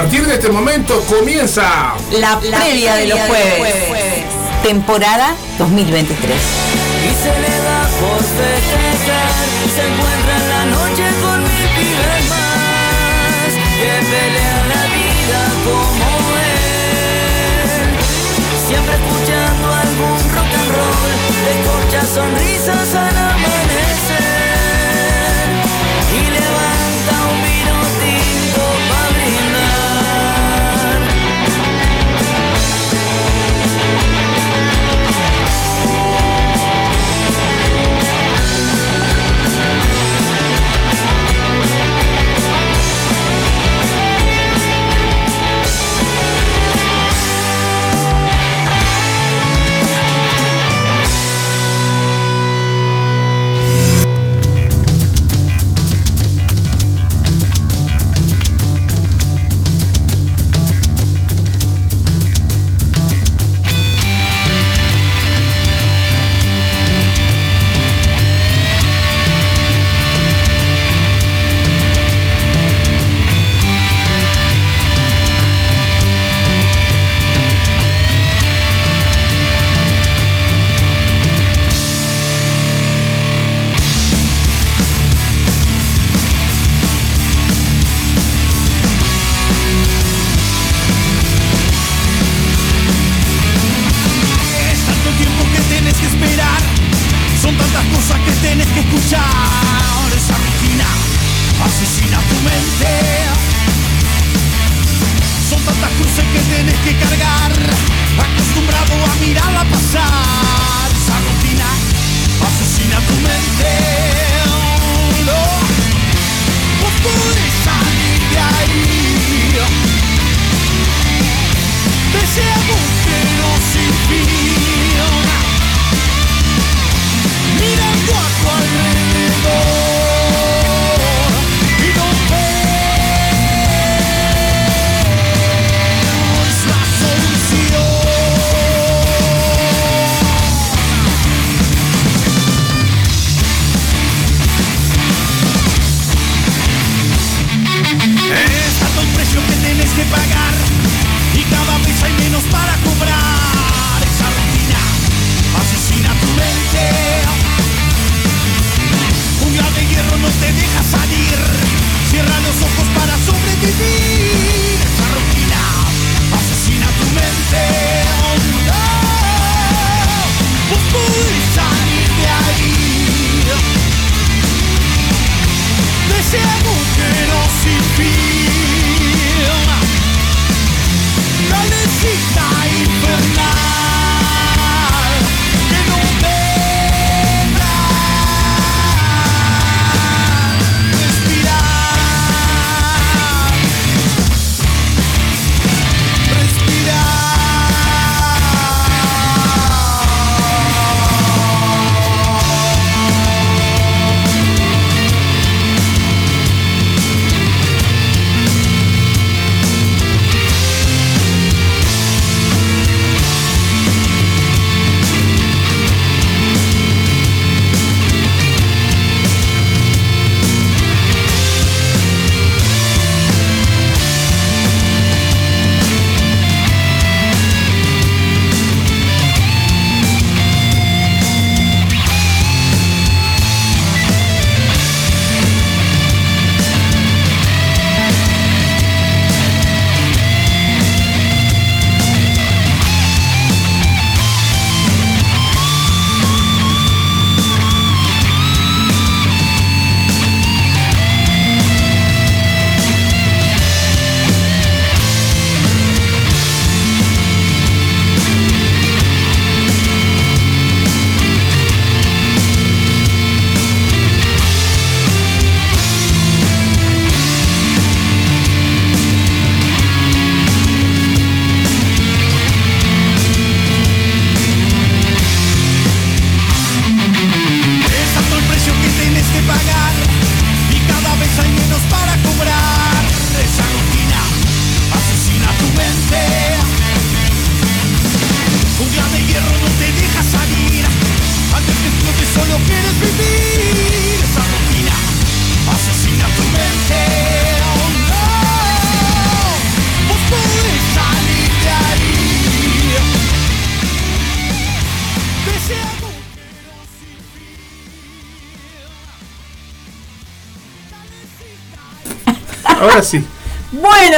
partir de este momento comienza la previa, de, los jueves, de jueves, temporada 2023. Y se le da por festejar, se encuentra en la noche con mil pibes más, que pelean la vida como él. Siempre escuchando algún rock and roll, escucha sonrisas a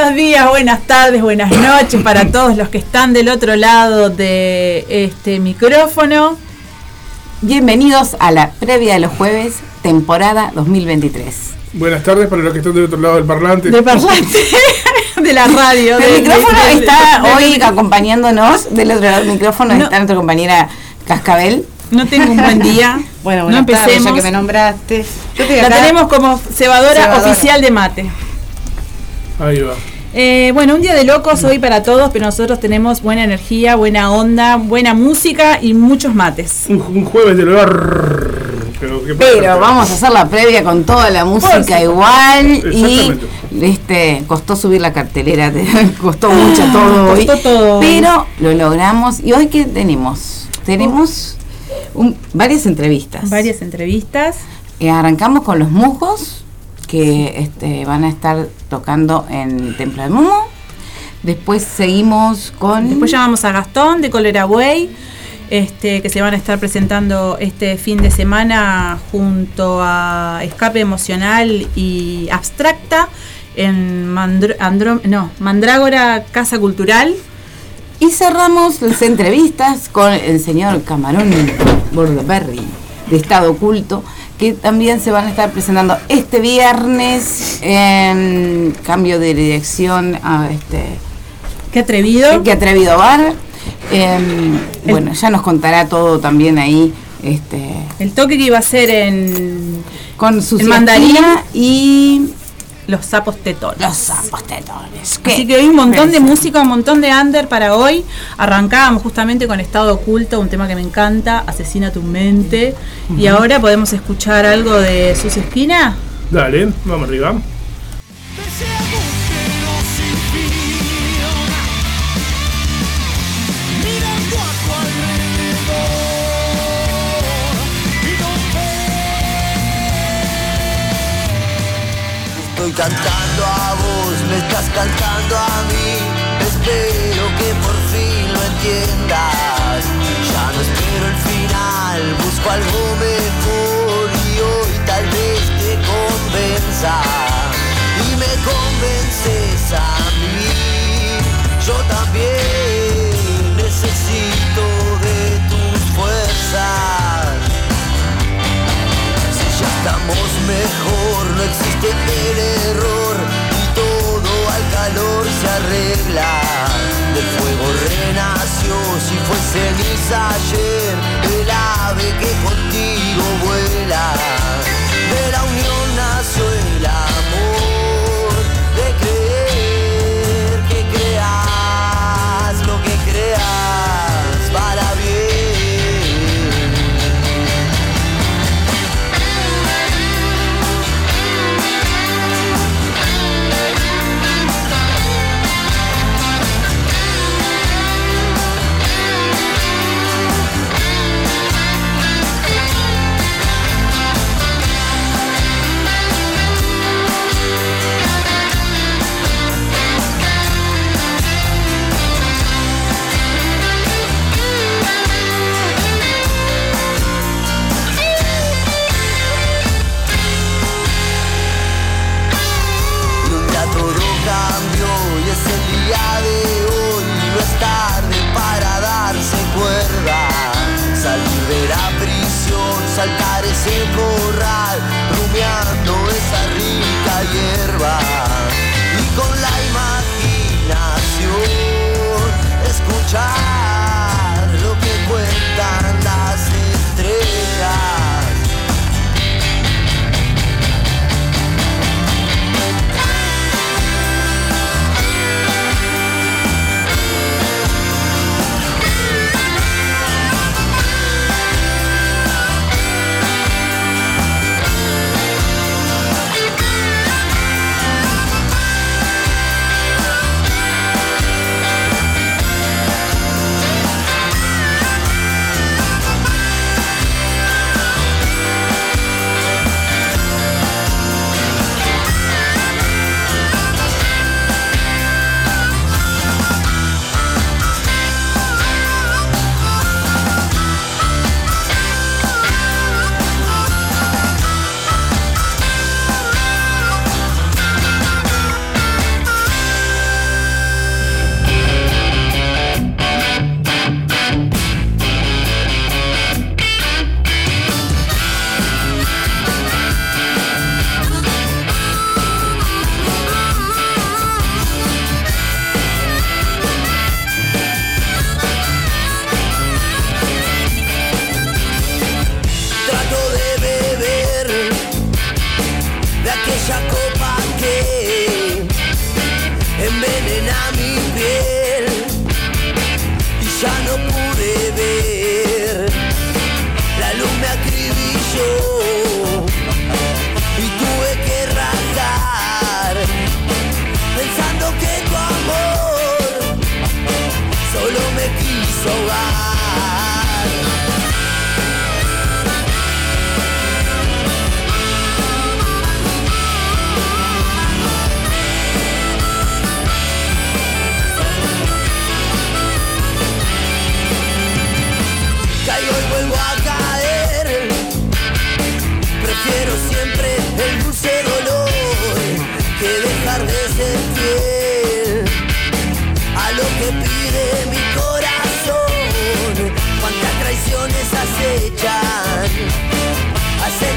Buenos días, buenas tardes, buenas noches para todos los que están del otro lado de este micrófono. Bienvenidos a la previa de los jueves, temporada 2023. Buenas tardes para los que están del otro lado del parlante. De parlante, de la radio. El del- micrófono del- está del- hoy acompañándonos, del otro lado del micrófono No. está nuestra compañera Cascabel. No tengo un buen día. Bueno, no buenas tardes, empecemos. ya que me nombraste. Yo La tenemos como cebadora, Cebadora. oficial de mate. Ahí va. Eh, bueno, un día de locos hoy para todos, pero nosotros tenemos buena energía, buena onda, buena música y muchos mates. Un, un jueves del hogar. Pero, vamos a hacer la previa con toda la música igual y este costó subir la cartelera, costó mucho todo hoy, costó todo. pero lo logramos y hoy qué tenemos? Tenemos un- varias entrevistas. Varias entrevistas. Eh, arrancamos con los Mujos, que este, van a estar tocando en Templo del Mumo. Después seguimos con... Después llamamos a Gastón de Colera Way, este, que se van a estar presentando este fin de semana junto a Escape Emocional y Abstracta en Andro- no, Mandrágora Casa Cultural. Y cerramos las entrevistas con el señor Camarón Bordaberry, de Estado Oculto, que también se van a estar presentando este viernes en cambio de dirección a este... Qué atrevido. Qué atrevido bar. Em, bueno, ya nos contará todo también ahí, este, El toque que iba a ser en con su El mandarín. y Los Sapos Tetones. los sapos tetones. Así que hoy un montón de música, un montón de under para hoy. Arrancábamos justamente con Estado Oculto, un tema que me encanta, Asesina tu mente. Y ahora podemos escuchar algo de Susi Esquina. Dale, vamos arriba. Estoy cantando a vos, me estás cantando a mí. Espero que por fin lo entiendas. Ya no espero el final, busco algo mejor y hoy tal vez te convenza. Y me convences a mí. Yo también mejor, no existe el error y todo al calor se arregla. Del fuego renació, si fue ceniza ayer, el ave que contigo vuela. De la unión nació el amor, saltar ese corral, rumiando esa rica hierba.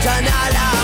Danala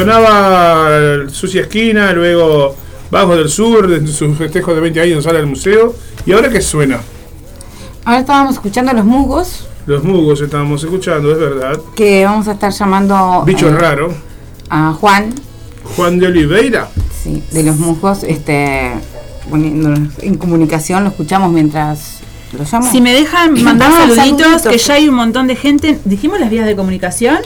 Sonaba Sucia Esquina, luego Bajo del Sur, de sus festejos de 20 años en sala del museo. ¿Y ahora qué suena? Ahora estábamos escuchando los musgos, Los Mugos estábamos escuchando, es verdad. que vamos a estar llamando Bicho eh, raro. a Juan, Juan de Oliveira. sí, de los musgos, este, poniéndonos en comunicación, lo escuchamos mientras lo llamo. Si me dejan mandar saluditos, saluditos. que ya hay un montón de gente. ¿Dijimos las vías de comunicación?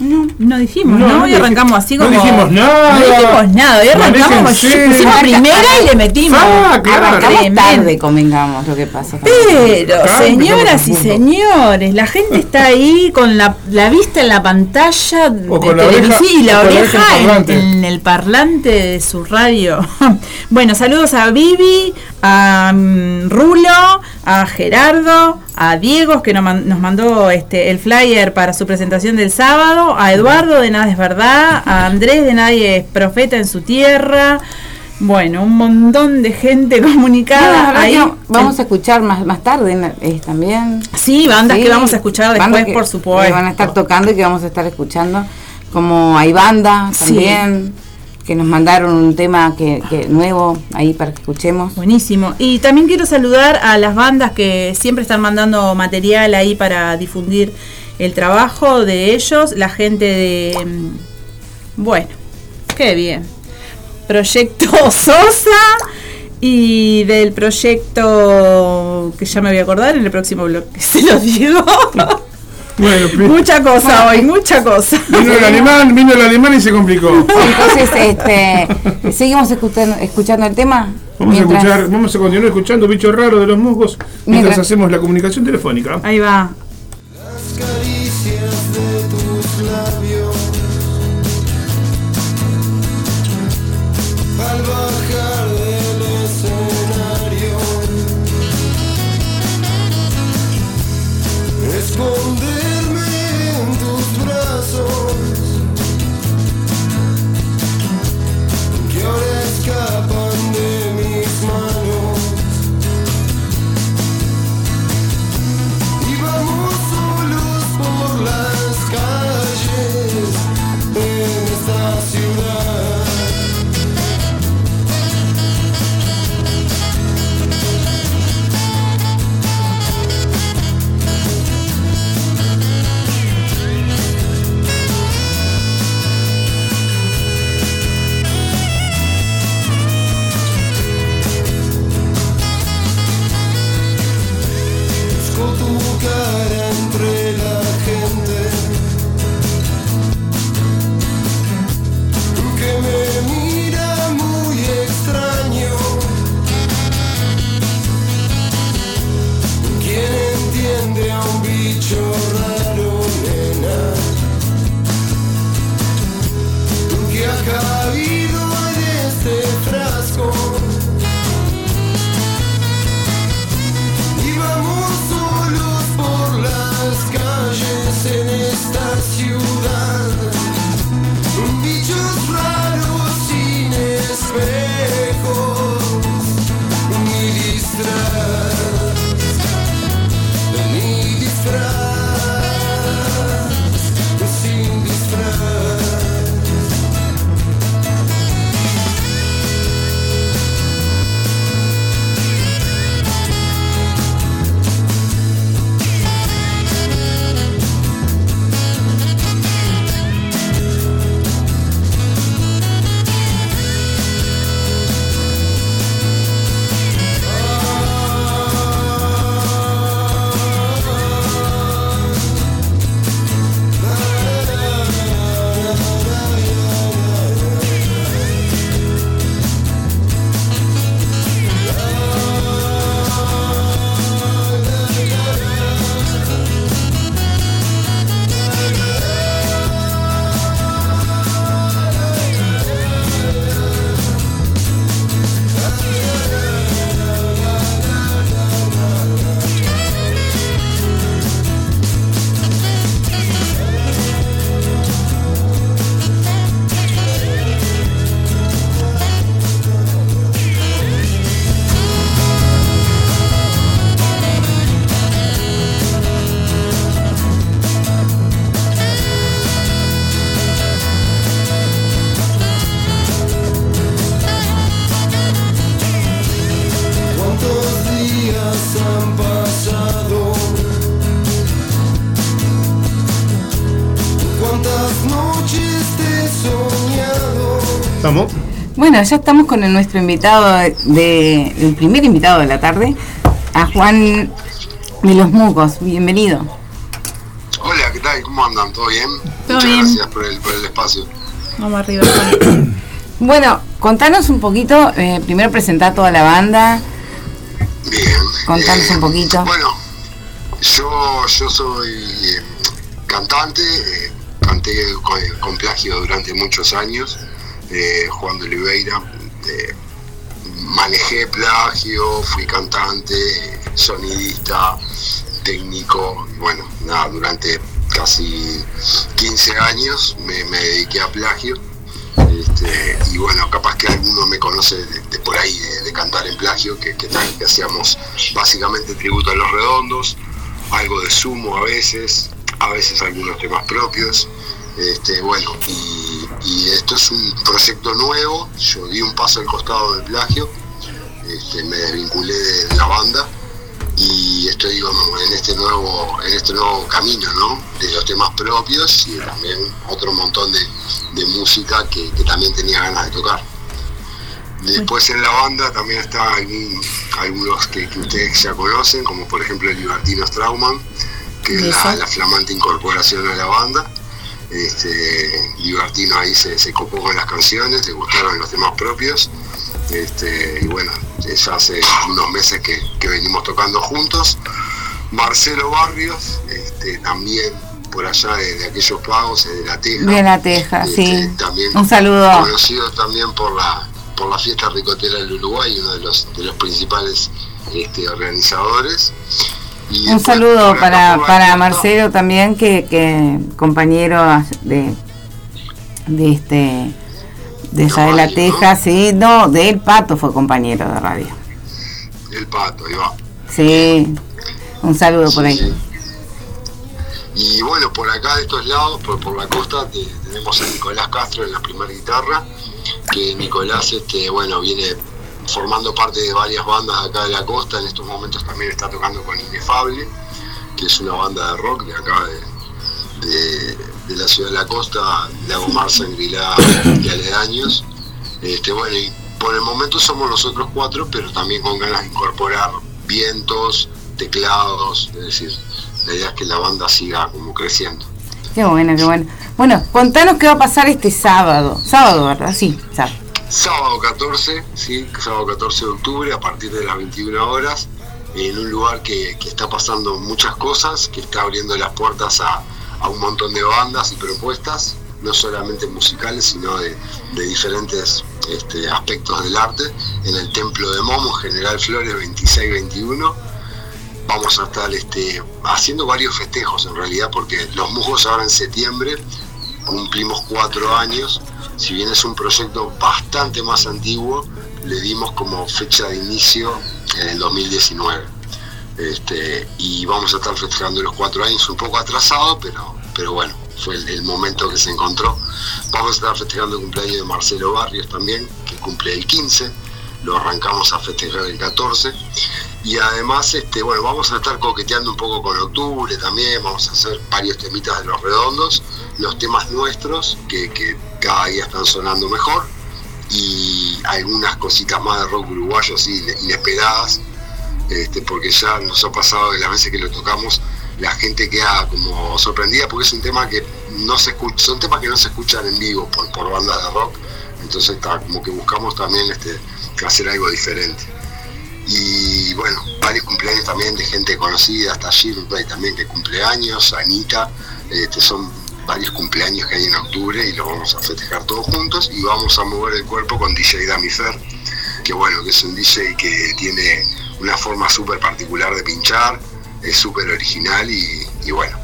No. No dijimos, No, ¿no? no Hoy dij- arrancamos así no como. dijimos nada. No dijimos nada. Hoy arrancamos, Manéjense. pusimos primera y le metimos. Ah, claro. Arrancamos Tremendo. tarde, convengamos lo que pasa. Pero, señoras y señores, la gente está ahí con la, la vista en la pantalla O de la oreja- y la oreja oreja en el en, parlante. en el parlante de su radio. bueno, saludos a Vivi, a mm, Rulo, a Gerardo, a Diego, que nos, man- nos mandó este el flyer para su presentación del sábado, a Eduardo de Nada es Verdad, a Andrés de Nadie es Profeta en su tierra. Bueno, un montón de gente comunicada ahí. que vamos a escuchar más, más tarde eh, también. Sí, bandas Sí, que vamos a escuchar después, que- por Que supuesto. van a estar tocando y que vamos a estar escuchando. Como hay banda Sí. Que nos mandaron un tema que, que nuevo ahí para que escuchemos. Buenísimo. Y también quiero saludar a las bandas que siempre están mandando material ahí para difundir el trabajo de ellos. La gente de... mm, Bueno, qué bien. Proyecto Sosa y del proyecto que ya me voy a acordar en el próximo bloque. Se los digo. Bueno, mucha cosa hoy, mucha cosa. vino el alemán, vino el alemán y se complicó. Entonces, este, seguimos escuchando, escuchando el tema. Vamos mientras- a escuchar, vamos a continuar escuchando Bicho Raro de los Musgos mientras, Mientras- hacemos la comunicación telefónica. Ahí va. Ya estamos con el- nuestro invitado de, el primer invitado de la tarde, a Juan de los Mucos. Bienvenido. Hola, ¿qué tal? ¿Cómo andan? ¿Todo bien? Todo Muchas bien. gracias por el, por el espacio. Vamos arriba. Juan. Bueno, contanos un poquito, eh, primero presentar toda la banda, Bien. contanos un poquito. Bueno, yo, yo soy eh, cantante, eh, canté con, con plagio durante muchos años, Juan de Oliveira. eh, manejé plagio, fui cantante, sonidista, técnico, bueno, nada, durante casi 15 años me, dediqué a plagio. Este, y bueno, capaz que alguno me conoce de, por ahí, de, cantar en plagio, que, que, que hacíamos básicamente tributo a los redondos, algo de sumo a veces, a veces algunos temas propios. Este, bueno, y, y esto es un proyecto nuevo, yo di un paso al costado del plagio, este, me desvinculé de, la banda y estoy digamos, en este nuevo en este nuevo camino ¿no? de los temas propios y también otro montón de, de música que, que también tenía ganas de tocar. Después en la banda también está algún- algunos que, que ustedes ya conocen como por ejemplo Libertinos Trauman que es la, la flamante incorporación a la banda este, Libertino ahí se, se copó con las canciones, le gustaron los temas propios. Este, y bueno, ya hace unos meses que, que venimos tocando juntos. Marcelo Barrios, este, también por allá de, de aquellos pagos, de la Teja. De la Teja, Este, sí. También Un saludo. Conocido también por la, por la fiesta ricotera del Uruguay, uno de los, de los principales este, organizadores. Y Un saludo para, para Marcelo también, que, que compañero de, de este de allá de la radio, Teja, sí, no, de El Pato fue compañero de radio. El pato, ahí va. Sí, un saludo por ahí. sí. Y bueno, por acá de estos lados, por, por la costa, te- tenemos a Nicolás Castro en la primera guitarra, que Nicolás, este, bueno, viene formando parte de varias bandas acá de la costa, en estos momentos también está tocando con Inefable, que es una banda de rock de acá de, de- la ciudad de la costa, Lagomar, Sangrilá y aledaños. Este, bueno, y por el momento somos nosotros cuatro, pero también con ganas de incorporar vientos, teclados, es decir, la idea es que la banda siga como creciendo. Qué bueno, qué bueno. Bueno, contanos qué va a pasar este sábado. Sábado, ¿verdad? Sí, sábado. Sábado 14, sí, sábado 14 de octubre, a partir de las 21 horas, en un lugar que, está pasando muchas cosas, que está abriendo las puertas a, a un montón de bandas y propuestas, no solamente musicales, sino de, diferentes este, aspectos del arte, en el Templo de Momo, General Flores 26-21. Vamos a estar este, haciendo varios festejos en realidad, porque los Mujos ahora en septiembre cumplimos cuatro años. Si bien es un proyecto bastante más antiguo, le dimos como fecha de inicio en el 2019. Este, y vamos a estar festejando los cuatro años un poco atrasado, pero, pero bueno, fue el, el momento que se encontró. Vamos a estar festejando el cumpleaños de Marcelo Barrios también, que cumple el 15, lo arrancamos a festejar el 14. Y además, este, bueno, vamos a estar coqueteando un poco con octubre también, vamos a hacer varios temitas de los redondos, los temas nuestros, que, que cada día están sonando mejor, y algunas cositas más de rock uruguayo así inesperadas, este, porque ya nos ha pasado de las veces que lo tocamos, la gente queda como sorprendida porque es un tema que no se escucha, son temas que no se escuchan en vivo por, por bandas de rock, entonces está como que buscamos también este, hacer algo diferente. Y bueno, varios cumpleaños también de gente conocida, hasta Shirley también que cumpleaños, Anita, este, son varios cumpleaños que hay en octubre y los vamos a festejar todos juntos y vamos a mover el cuerpo con DJ Damifer, que bueno, que es un DJ que tiene una forma súper particular de pinchar, es súper original y, y bueno,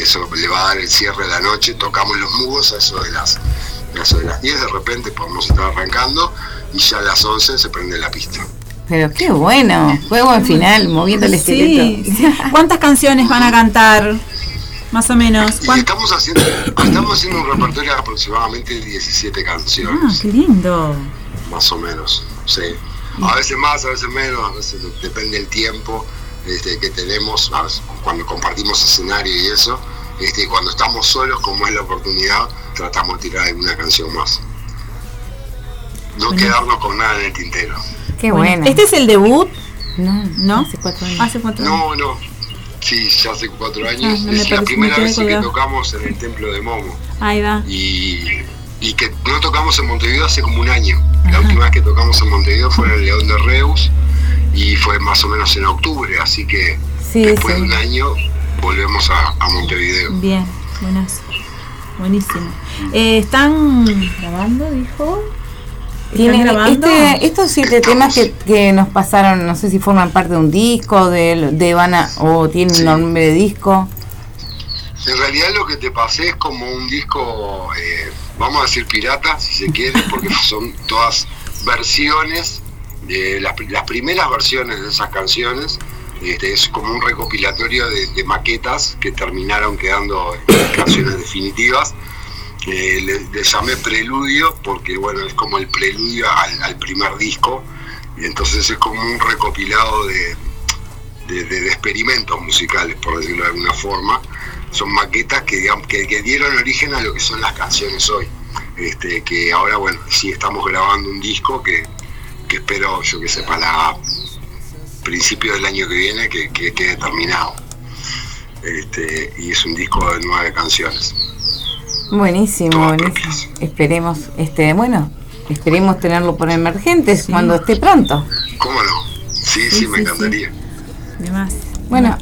eso le va a dar el cierre de la noche, tocamos los mugos a eso de las, a eso de las 10, de repente podemos estar arrancando y ya a las 11 se prende la pista. Pero qué bueno. Juego al final, moviendo el Sí. esqueleto. ¿Cuántas canciones van a cantar? Más o menos. Y ¿Cuán- estamos haciendo, estamos haciendo un repertorio de aproximadamente 17 Ah, canciones, qué lindo. más o menos. Sí. A veces más, a veces menos, a veces depende del tiempo este, que tenemos, a veces cuando compartimos escenario y eso. Este, cuando estamos solos, como es la oportunidad, tratamos de tirar alguna canción más. no quedarnos con nada en el tintero. Qué bueno. Este es el debut, No, ¿no? Hace cuatro años. Hace cuatro años. No, no. Sí, ya hace cuatro años. Ah, es la primera vez que tocamos en el templo de Momo. Ahí va. Y, y que no tocamos en Montevideo hace como un año. La última vez que tocamos en Montevideo fue en el León de Reus y fue más o menos en octubre, así que Sí, después sí. de un año volvemos a, a Montevideo. Bien, buenas. Buenísimo. Eh, ¿Están grabando, dijo? Este, estos siete temas que, que nos pasaron, no sé si forman parte de un disco, de, de van a- o tienen un nombre de disco. En realidad lo que te pasé es como un disco, eh, vamos a decir pirata, si se quiere, porque son todas versiones, de las, las primeras versiones de esas canciones. Este, es como un recopilatorio de, de maquetas que terminaron quedando en canciones definitivas. Eh, le, llamé Preludio porque bueno es como el preludio al, primer disco y entonces es como un recopilado de- de experimentos musicales, por decirlo de alguna forma. Son maquetas que, digamos, que, que dieron origen a lo que son las canciones hoy. Este, que ahora, bueno, sí estamos grabando un disco que, que espero, yo que sé, para principio del año que viene que, que quede terminado. Este, y es un disco de nueve canciones. Buenísimo. Esperemos, este, bueno, esperemos tenerlo por emergentes cuando esté pronto. ¿Cómo no? Sí, sí, Sí, me sí, encantaría. Demás. Bueno,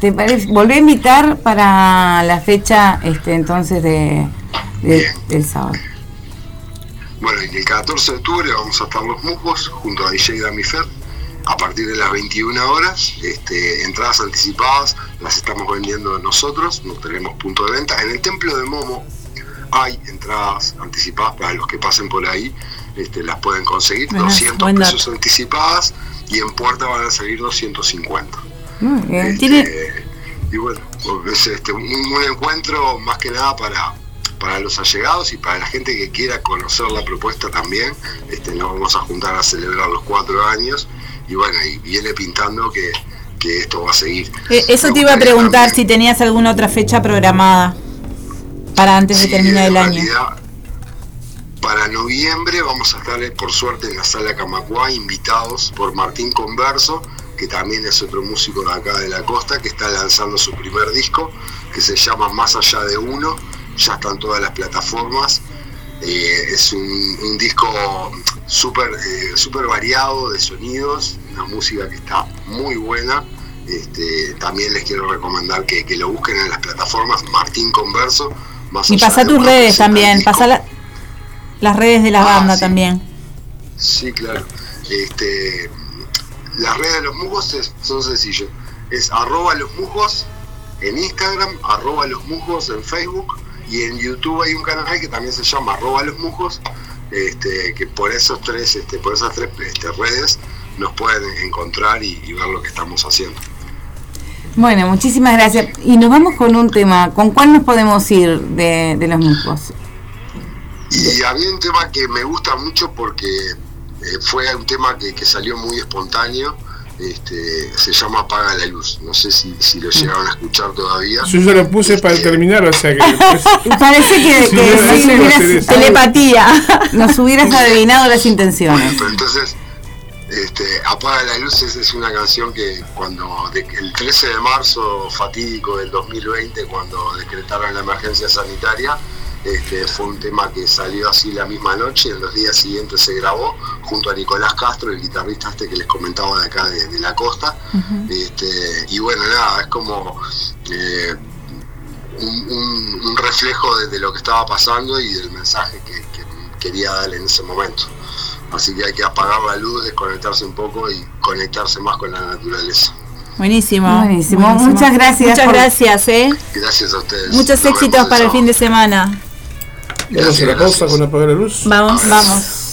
¿te parece? Volví a invitar para la fecha, este, entonces de, de- del sábado. Bueno, y el 14 de octubre vamos a estar los Mujos junto a DJ Damifer a partir de las 21 horas. Este, entradas anticipadas las estamos vendiendo nosotros, no tenemos punto de venta. En el templo de Momo hay entradas anticipadas para los que pasen por ahí, este, las pueden conseguir, Ajá, 200 buen dato. pesos anticipadas y en puerta van a salir 250. Muy bien. Este, Tiene- Y bueno, es este, un, un encuentro más que nada para, para los allegados y para la gente que quiera conocer la propuesta también. Este, nos vamos a juntar a celebrar los cuatro años y bueno, y viene pintando que, que esto va a seguir. Eh, eso Me te iba a preguntar también- si tenías alguna otra fecha programada para antes de terminar el año. Para noviembre vamos a estar eh, por suerte en la sala Camacuá invitados por Martín Converso, que también es otro músico de acá de la costa, que está lanzando su primer disco, que se llama Más allá de uno, ya están todas las plataformas. Eh, es un, un disco súper eh, súper variado de sonidos, una música que está muy buena. Este, también les quiero recomendar que, que lo busquen en las plataformas Martín Converso. Más Y pasa tus redes también, pasa la- las redes de la Ah, banda sí. también. Sí, claro. Este, las redes de los mujos es- son sencillas. Es arroba los mujos en Instagram, arroba los mujos en Facebook y en YouTube hay un canal que también se llama arroba los mujos, este, que por esos tres, este, por esas tres este, redes nos pueden encontrar y, y ver lo que estamos haciendo. Bueno, muchísimas gracias. Y nos vamos con un tema. ¿Con cuál nos podemos ir de, de los musgos? Y había un tema que me gusta mucho porque eh, fue un tema que, que salió muy espontáneo. Este, se llama Apaga la luz. No sé si, si lo llegaron a escuchar todavía. Yo ya lo puse para Este, terminar, o sea que. Parece que, Sí, que no, sí, no sé hubieras-. Telepatía. nos hubieras adivinado las Bueno, intenciones. pero entonces, este, Apaga la luz es, es una canción que cuando de- el 13 de marzo fatídico del 2020, cuando decretaron la emergencia sanitaria, este, fue un tema que salió así la misma noche, en los días siguientes se grabó junto a Nicolás Castro, el guitarrista este que les comentaba de acá de, de la costa. este, y bueno, nada, es como eh, un, un- un reflejo de, de lo que estaba pasando y del mensaje que, que quería darle en ese momento. Así que hay que apagar la luz, desconectarse un poco y conectarse más con la naturaleza. Buenísimo. Buenísimo. Muchas gracias Muchas por- gracias, ¿eh? Gracias a ustedes. Muchos Nos éxitos para el fin de semana. Vamos a la pausa con apagar la luz. Vamos, vamos.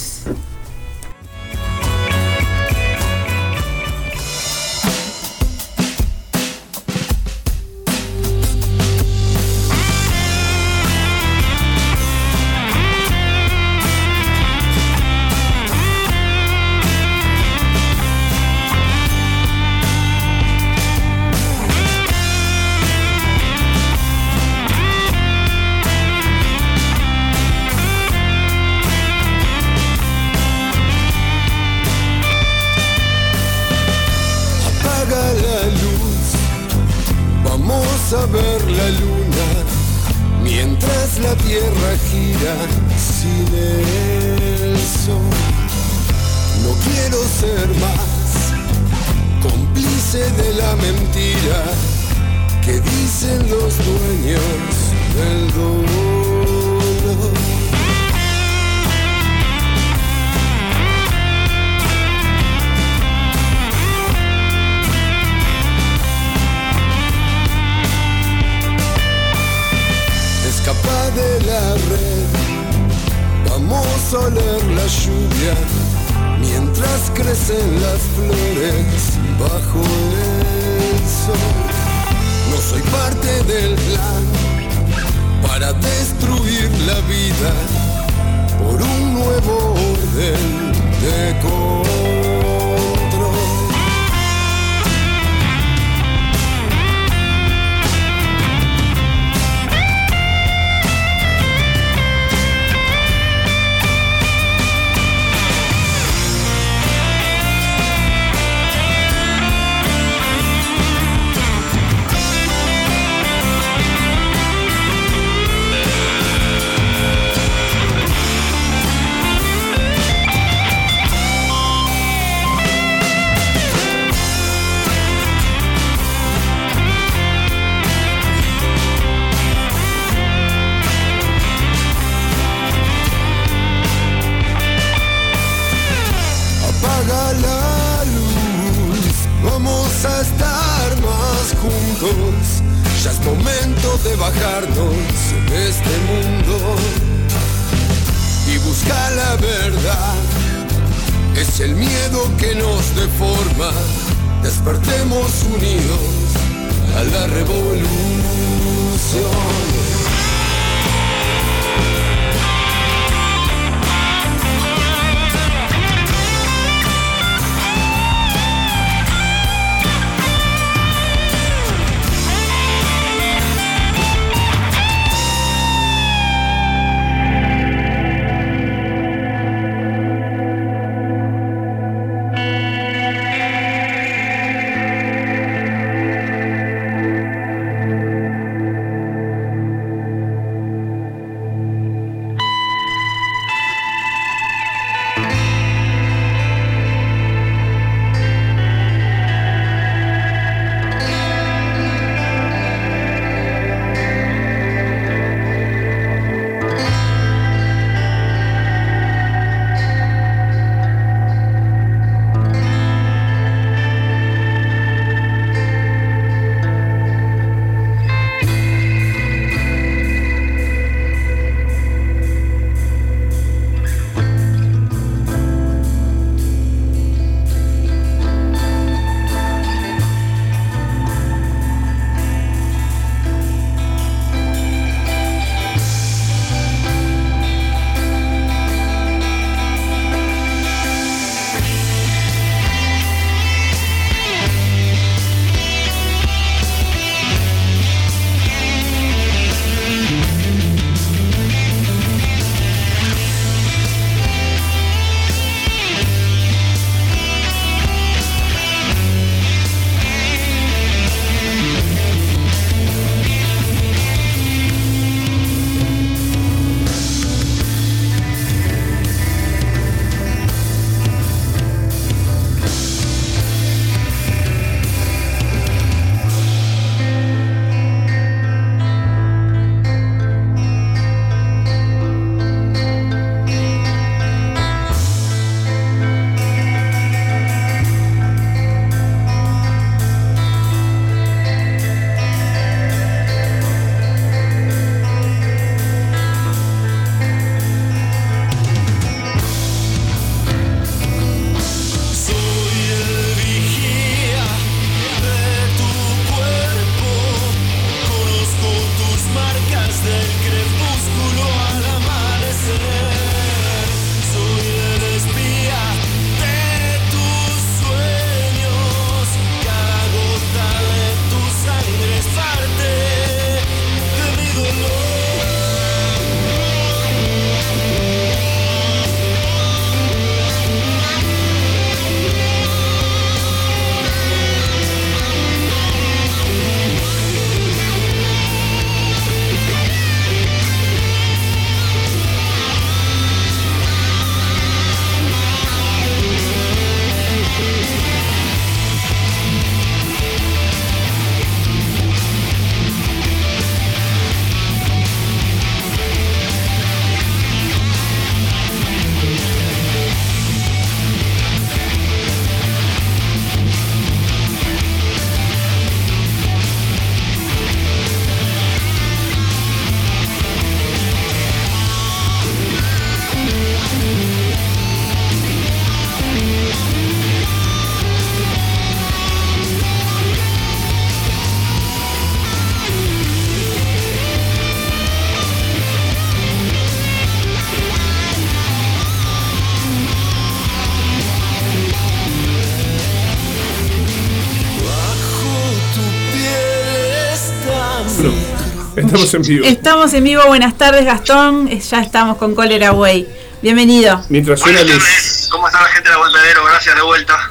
Estamos en vivo. Estamos en vivo, buenas tardes Gastón, Eh, ya estamos con Cólera Way. Bienvenido. Mientras suena tardes, ¿cómo está la gente del aguantadero? Gracias de vuelta.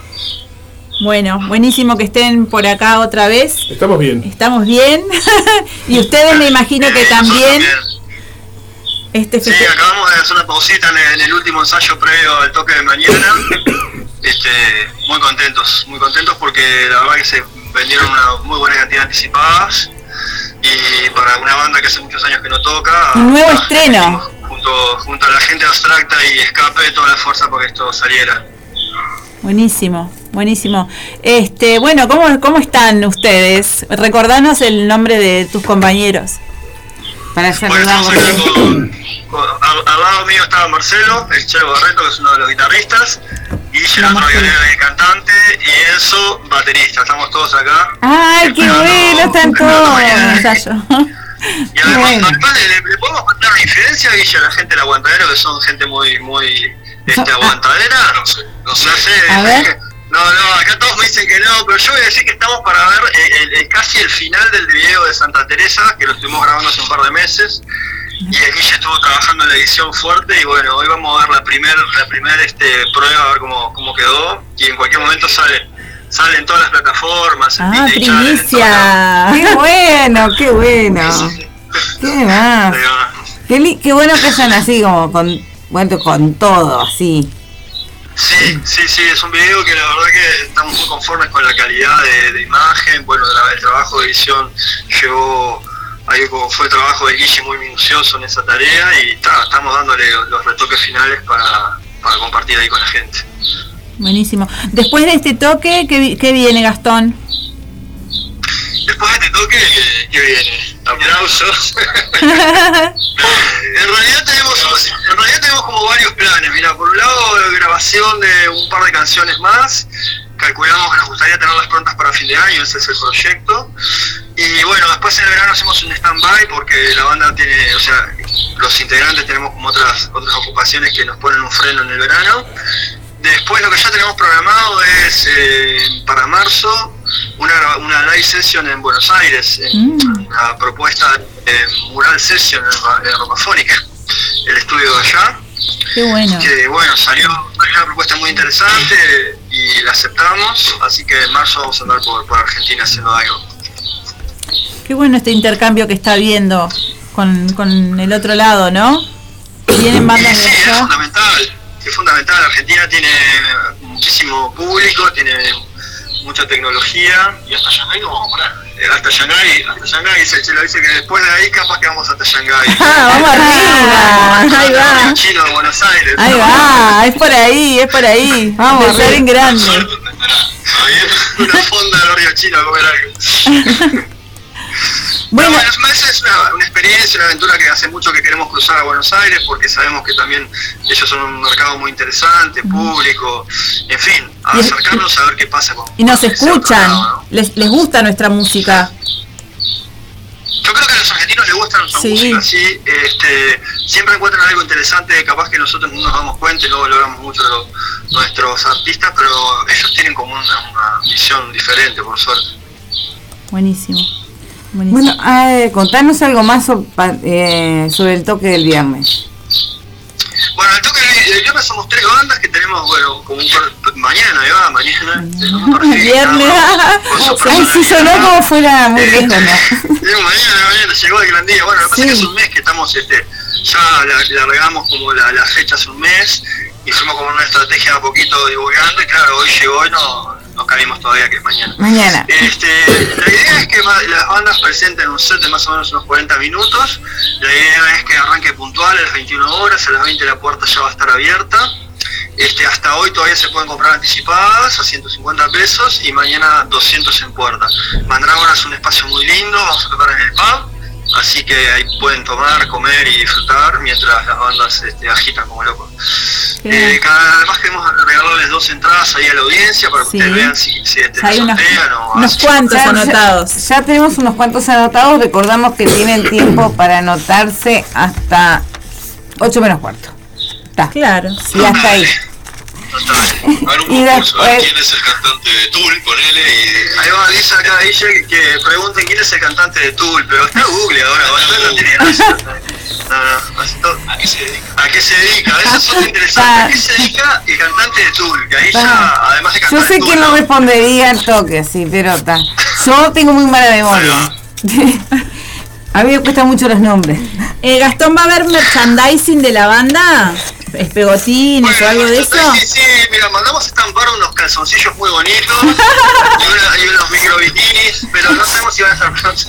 Bueno, buenísimo que estén por acá otra vez. Estamos bien. Estamos bien. y ustedes me imagino que Eh, también este Sí, acabamos de hacer una pausita en el, en el último ensayo previo al toque de mañana. Este, muy contentos, muy contentos porque la verdad que se vendieron una muy buena cantidad de anticipadas y para una banda que hace muchos años que no toca. Un nuevo ah, estreno. Junto, junto a la gente abstracta y escape toda la fuerza para que esto saliera. Buenísimo, buenísimo. Este, bueno, ¿cómo, ¿cómo están ustedes? Recordanos el nombre de tus compañeros. Para Bueno, saludarlos. con- al, al lado mío estaba Marcelo, el Chelo Barreto, que es uno de los guitarristas, el otro Marcelo. violero y cantante, y Enzo, baterista. Estamos todos acá. Ay, qué bueno, están todos. Ensayo. Y además, bueno. le, podemos contar una diferencia, Guille, a la gente del aguantadero, que son gente muy, muy este, aguantadera. No sé, no sé. A ver. No, no, acá todos me dicen que no, pero yo voy a decir que estamos para ver el, el- el- casi el final del video de Santa Teresa, que lo estuvimos grabando hace un par de meses. Y el Guille estuvo trabajando en la edición fuerte y bueno, hoy vamos a ver la primer, la primer este, prueba, a ver cómo, cómo quedó. Y en cualquier momento sale, sale en todas las plataformas, en Ah, Channel, en primicia. Qué bueno, qué bueno. Qué más. Qué, bueno que hayan así como con, bueno, con todo, así. Sí, sí, sí, es un video que la verdad que estamos muy conformes con la calidad de, de imagen, bueno, la- el trabajo de edición llevó, ahí como fue el trabajo de Guille muy minucioso en esa tarea y ta, estamos dándole los retoques finales para, para compartir ahí con la gente. Buenísimo. Después de este toque, ¿qué, vi- qué viene Gastón? Después de este toque, ¿qué, qué viene? Aplausos. En realidad tenemos en realidad tenemos como varios planes. Mira, por un lado grabación de un par de canciones más. Calculamos que nos gustaría tenerlas prontas para fin de año, ese es el proyecto. Y bueno, después en el verano hacemos un stand-by porque la banda tiene, o sea, los integrantes tenemos como otras, otras ocupaciones que nos ponen un freno en el verano. Después lo que ya tenemos programado es eh, para marzo una, una live session en Buenos Aires, en Mm. una propuesta de mural session en, en Romafónica, el estudio de allá, Qué bueno. que bueno, salió, salió una propuesta muy interesante y la aceptamos, así que en marzo vamos a andar por, por Argentina haciendo algo. Qué bueno este intercambio que está viendo con, con el otro lado, ¿no? Vienen bandas sí, de es fundamental, es fundamental. Argentina tiene muchísimo público, tiene mucha tecnología. ¿Y hasta Shanghái no vamos a parar? hasta Shanghái, hasta Shanghái, dice el Chelo, dice que después de ahí capaz que vamos hasta Shanghái. Ah, vamos arriba. Ahí va. Chino de Buenos Aires. Ahí va, es por ahí, es por ahí. Vamos Empezar en grande. Una fonda del río Chino a comer algo. Bueno, Bueno, es, es una, una experiencia, una aventura que hace mucho que queremos cruzar a Buenos Aires porque sabemos que también ellos son un mercado muy interesante, público, en fin, a acercarnos a ver qué pasa con y nos escuchan, lado, ¿no? les, les gusta nuestra música. Yo creo que a los argentinos les gusta nuestra Sí. música, sí, este, siempre encuentran algo interesante, capaz que nosotros no nos damos cuenta y no valoramos mucho lo- nuestros artistas, pero ellos tienen como una, una visión diferente, por suerte. Buenísimo. Buenísimo. Bueno, eh, contanos algo más so- eh, sobre el toque del viernes. Bueno, el toque del el viernes somos tres bandas que tenemos, bueno, como un per- mañana, va, mañana. un perfil, Viernes. su Ay, sí sonó como fuera muy lejos, ¿no? Sí, mañana, mañana llegó el gran día. Bueno, lo que pasa es que es un mes que estamos, este, ya la- largamos como la, la fecha hace un mes y fuimos como una estrategia a poquito divulgando y claro, hoy llegó y no, no cabimos todavía que es mañana. Mañana. Este, la idea es que las bandas presenten un set de más o menos unos 40 minutos. La idea es que arranque puntual a las 21 horas, a las 20 la puerta ya va a estar abierta. Este, hasta hoy todavía se pueden comprar anticipadas a 150 pesos y mañana 200 en puerta. Mandrágora es un espacio muy lindo, vamos a tocar en el pub, así que ahí pueden tomar, comer y disfrutar mientras las bandas este, agitan como locos. Eh, cada, además queremos regalarles dos entradas ahí a la audiencia para que Sí. ustedes vean si, si este, Hay unos, o unos cuantos Ya- anotados. Ya, ya tenemos unos cuantos anotados. Recordamos que tienen tiempo para anotarse hasta 8 menos cuarto. Está. Claro. Y hasta ahí. Hagan un concurso, ver después- quién es el cantante de Tool, ponele y... Ahí va, dice acá Guille que pregunten quién es el cantante de Tool, pero está Google ahora, bastante no tiene gracia. No, no, ¿A qué se dedica? ¿A qué se dedica? Eso es otro interesante. ¿A qué se dedica el cantante de Tool? Que ahí ya, además de cantar Yo sé que no respondería al toque, sí, pero está. Yo tengo muy mala memoria. A mí me cuestan mucho los nombres. Eh, Gastón, ¿va a haber merchandising de la banda? ¿Es pegotines o algo de eso? Sí, sí, mira, mandamos estampar unos calzoncillos muy bonitos y, una- y unos micro bikinis, pero no sabemos si van a estar pronto.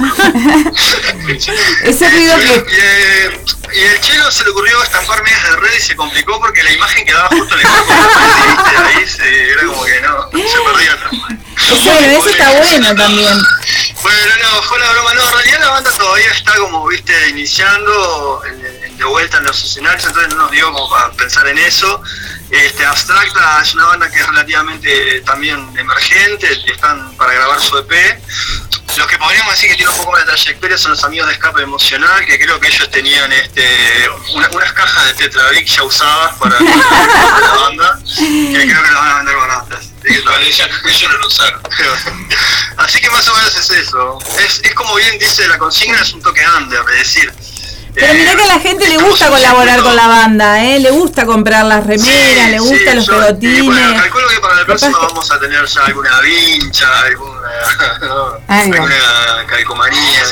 Ese ruido que. Y, eh, y el chelo se le ocurrió estampar medias de red y se complicó porque la imagen quedaba justo en el cuerpo ahí se, era como que no, se perdía atrás. Bueno, eso está bueno también. Bueno, no, fue la broma. No, en realidad la banda todavía está como, viste, iniciando en- en- de vuelta en los escenarios, entonces no nos dio como para pensar en eso. Este, Abstracta es una banda que es relativamente también emergente, están para grabar su EP. Los que podríamos decir que tienen un poco más de trayectoria son los amigos de Escape Emocional, que creo que ellos tenían este, una- unas cajas de Tetravic ya usadas para para la banda, que creo que las van a vender baratas. Así que todavía ya- ellos no lo usaron. Así que más o menos es eso. Es, es como bien dice la consigna, es un toque under, es decir. Pero eh, mirá que a la gente le gusta colaborar con la banda, ¿eh? Le gusta comprar las remeras, Sí, le sí, gustan los yo- y Bueno, pegotines. calculo que para la próxima vamos a tener ya alguna vincha, alguna, calcomanía.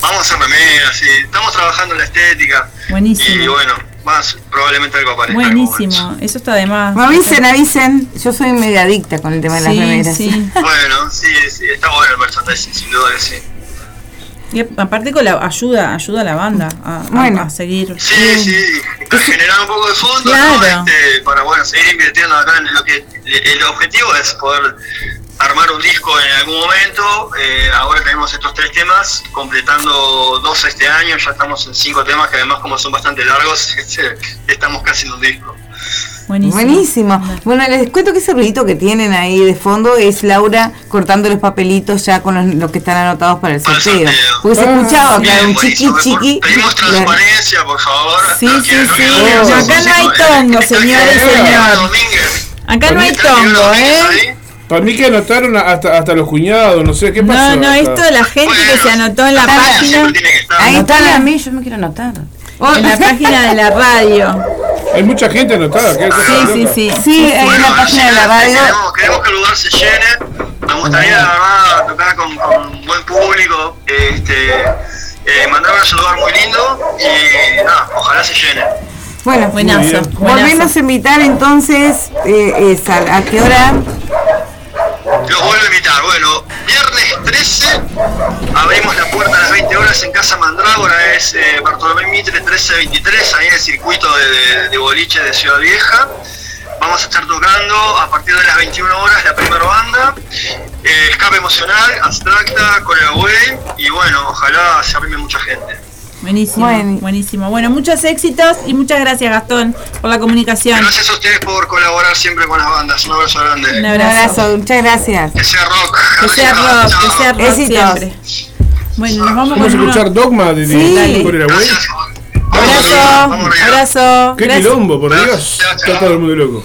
Vamos a hacer remeras, sí. Estamos trabajando en la estética. Y Buenísimo. bueno, más probablemente algo aparezca. Buenísimo, eso está de más. Avisen, avisen. Yo soy media adicta con el tema de las Sí, remeras. sí. Bueno, sí, sí, está bueno el merchandising, sin duda que sí. Y aparte con la ayuda, ayuda a la banda a, a- Bueno. a seguir. Sí, sí, a generar un poco de fondos Claro. ¿no? Este, para bueno, seguir invirtiendo acá en lo que el objetivo es poder armar un disco en algún momento. Eh, ahora tenemos estos tres temas, completando dos este año, ya estamos en cinco temas que además como son bastante largos, este, estamos casi en un disco. Buenísimo. Buenísimo. Bueno, les cuento que ese ruidito que tienen ahí de fondo es Laura cortando los papelitos ya con los, los que están anotados para el sorteo. Porque se escuchaba, Bien, claro, un chiqui chiqui. Pedimos transparencia, por favor. Sí, No sí, sí. no Acá no hay tongo, señores y señor. Acá no hay ¿Está el señor tongo, Domínguez ¿eh? Para mí que anotaron hasta, hasta los cuñados, no sé qué pasó. No, no, acá? esto de la gente que se anotó en la página. Ahí está la a mí, yo me quiero anotar. en la página de la radio. Hay mucha gente anotada. ¿qué Sí, sí, sí. Sí, hay una página de la radio. Queremos, queremos que el lugar se llene. Nos gustaría, la verdad, tocar con, con buen público. Este, eh, a un lugar muy lindo y nada, ojalá se llene. Bueno, Buenazo, volvemos a invitar entonces eh, es a, ¿a qué hora? Los vuelvo a invitar. Bueno, viernes 13 abrimos la puerta a las 20 horas en Casa Mandrágora, es eh, Bartolomé Mitre 1323, ahí en el circuito de, de- de boliche de Ciudad Vieja. Vamos a estar tocando a partir de las 21 horas la primera banda, eh, Escape Emocional, Abstracta, Coreaway, y bueno, ojalá se arrime mucha gente. Buenísimo, Bueno. buenísimo. Bueno, muchos éxitos y muchas gracias Gastón por la comunicación. Gracias a ustedes por colaborar siempre con las bandas. Un abrazo grande. Un Un abrazo. muchas gracias. Que sea rock. Que sea rock, que sea rock Éxitos. siempre. Bueno, nos vamos Vamos a con uno. escuchar Dogma de, Sí. Corea, güey. Gracias. Abrazo, Vamos arriba. abrazo. Qué Gracias. quilombo, por Dios. Está todo muy loco.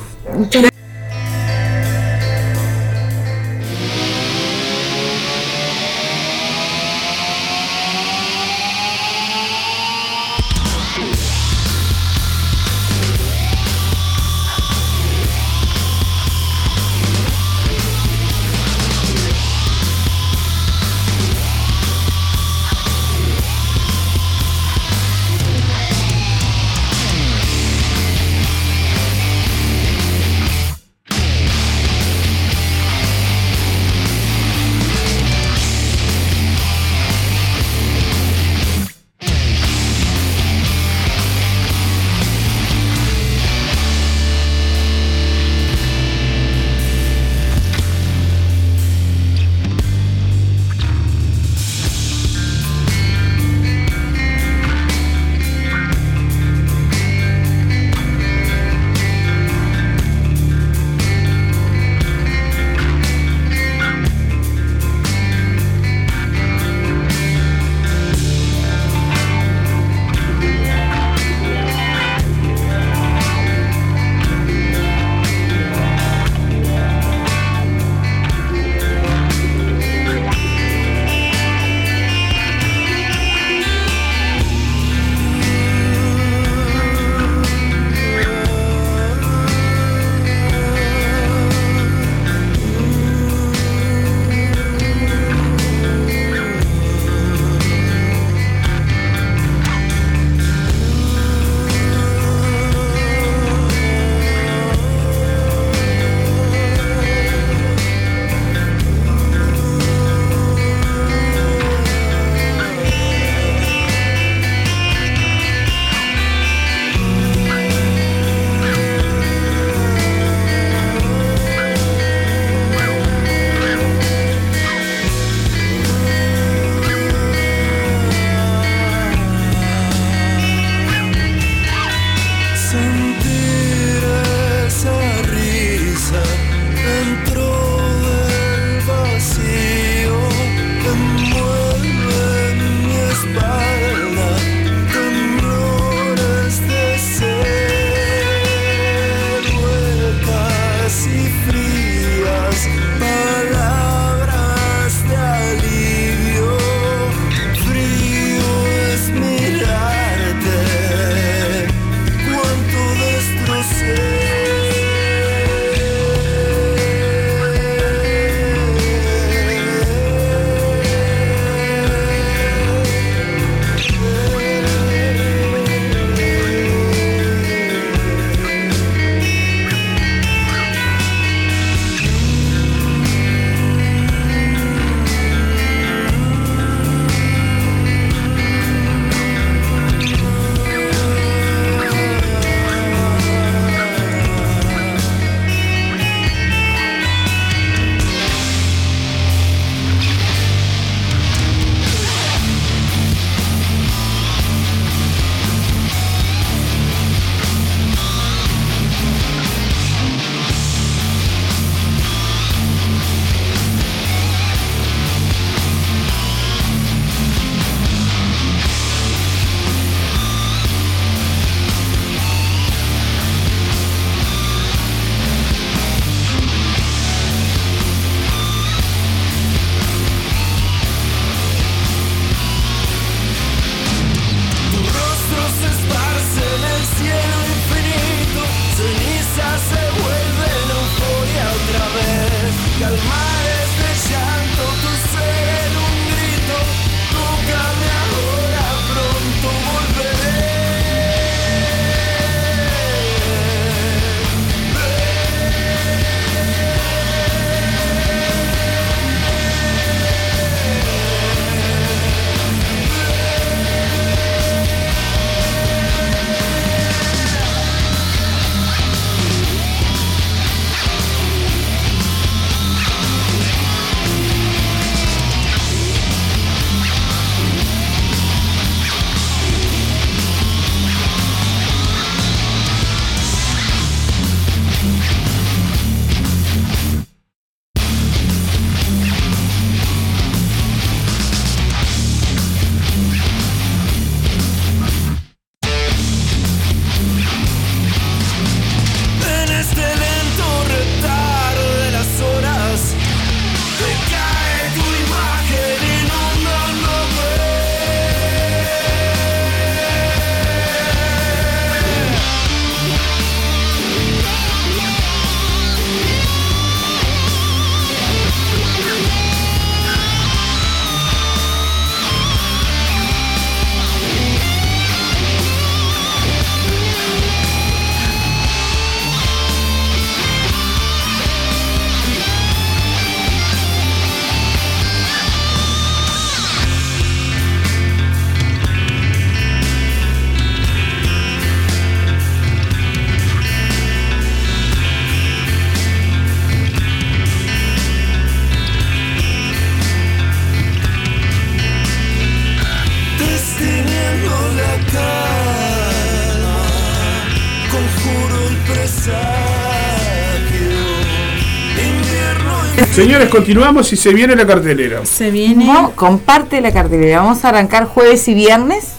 Señores, continuamos y se viene la cartelera. Se viene. No, comparte la cartelera. Vamos a arrancar jueves y viernes.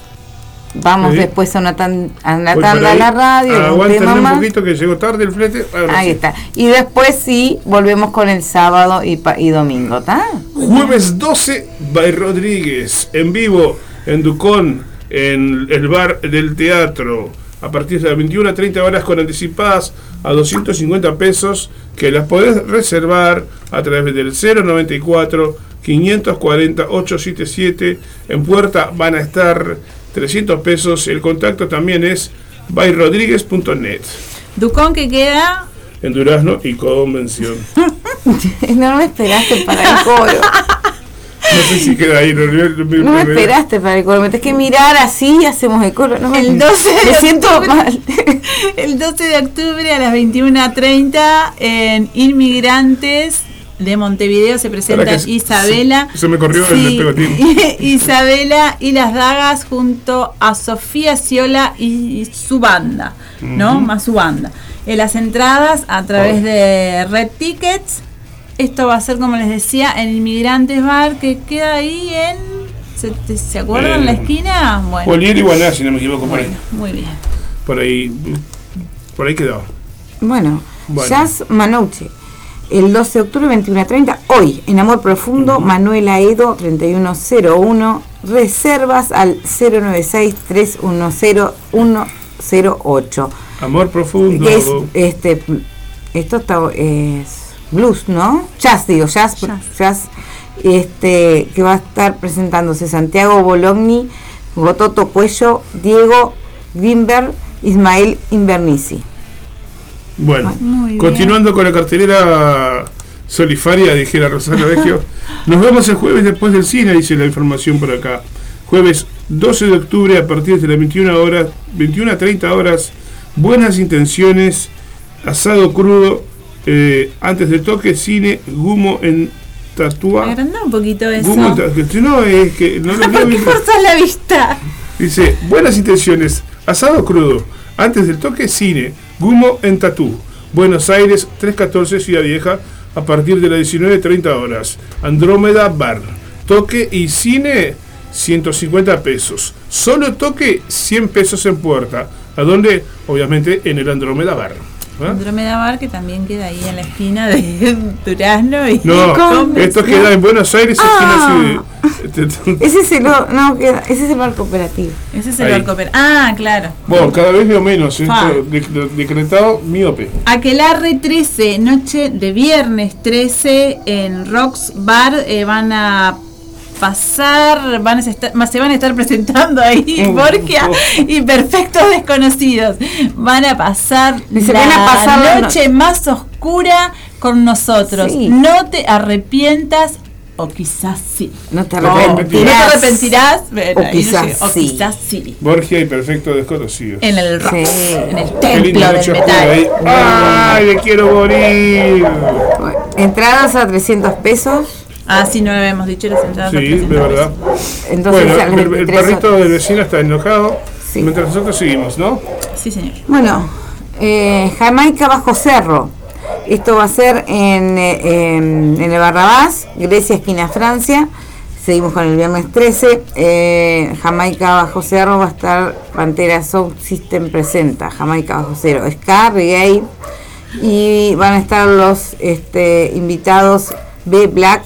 Vamos Sí. después a una, tan- a una tanda a la radio. tema un poquito que llegó tarde el flete. Ahora Ahí sí. está. Y después sí, volvemos con el sábado y, pa- y domingo, ¿está? Jueves 12, by Rodríguez, en vivo, en Ducón, en el bar del teatro, a partir de las 21 a 30 horas con anticipadas a 250 pesos, que las podés reservar a través del 094 540 877. En puerta van a estar 300 pesos. El contacto también es byrodríguez.net. Ducón que queda. En Durazno y Convención. No me esperaste para el coro. No sé si queda ahí. No, me- No me me- esperaste para el coro. Me tenés que mirar así y hacemos el coro. No me, El 12 de me siento octubre. mal. El 12 de octubre a las 21.30 en Inmigrantes de Montevideo se presentan se- Isabela. se- se me corrió el. Isabela y las dagas junto a Sofía Ciola y su banda, ¿no? Más su banda. En las entradas a través de Red Tickets. Esto va a ser, como les decía, en Inmigrantes Bar, que queda ahí en. ¿Se, te- ¿se acuerdan En la esquina? Bueno, y Guaná, si no me equivoco, por ahí. muy bien. Por ahí, por ahí quedó. Bueno, Bueno. Jazz Manouche. El 12 de octubre, 21 a 30. Hoy, en Amor Profundo, Manuela Edo, 3101. Reservas al 096-310-108. Amor profundo. Que es, este, esto está, es blues, ¿no? Jazz, digo, jazz, jazz. este, que va a estar presentándose Santiago Bologni, Gototo Cuello, Diego Grimberg, Ismael Invernici. Bueno, Muy bien. continuando con la cartelera solifaria, dijera Rosario Vecchio. Nos vemos el jueves después del cine, dice la información por acá. Jueves 12 de octubre a partir de las 21 horas, 21 a 30 horas, buenas intenciones, asado crudo, eh, antes del toque, cine, gumo en tatua. Agranda un poquito eso. Gumo en tatua. No, es que no lo ¿Por qué bien. forzás la vista? Dice, buenas intenciones, asado crudo, antes del toque cine, Gumo en Tatú, Buenos Aires 314 Ciudad Vieja, a partir de las 19.30 horas. Andrómeda Bar, toque y cine 150 pesos. Solo toque 100 pesos en puerta. ¿A dónde? Obviamente en el Andrómeda Bar. Andrómeda Bar, que también queda ahí en la esquina de Durazno y No, Convención. esto queda en Buenos Aires, Ah. esquina Ciudad- Ese es el, no, queda- ese es el bar cooperativo. Ese es el Ahí. barco pero Ah, claro. Bueno, cada vez veo menos, esto de- de- decretado miope. Aquelarre 13, noche de viernes 13 en Rocks Bar eh, van a pasar, van a estar, se van a estar presentando ahí Oh, Borgia y Perfectos Desconocidos. Van a pasar la van a pasar la noche más oscura con nosotros. Sí. No te arrepientas o quizás sí. No te arrepentirás. No te arrepentirás, bueno, O no quizás o sí. quizás sí. Borgia y Perfecto Desconocidos. En el rock, Sí. en el templo noche del oscura ahí. metal. ¡Ay, me quiero morir! Entradas a 300 pesos. Ah, sí, no lo habíamos dicho las entradas. Sí, de verdad. Entonces, bueno, el, el 23 perrito del vecino está enojado. Sí. Mientras nosotros seguimos, ¿no? Sí, señor. Bueno, eh, Jamaica Bajo Cerro. Esto va a ser en, eh, en, en el Barrabás, Grecia, esquina Francia. Seguimos con el viernes 13. Eh, Jamaica Bajo Cerro va a estar Pantera Sound System presenta. Jamaica Bajo Cero. Ska, reggae. Y van a estar los este, invitados B Black,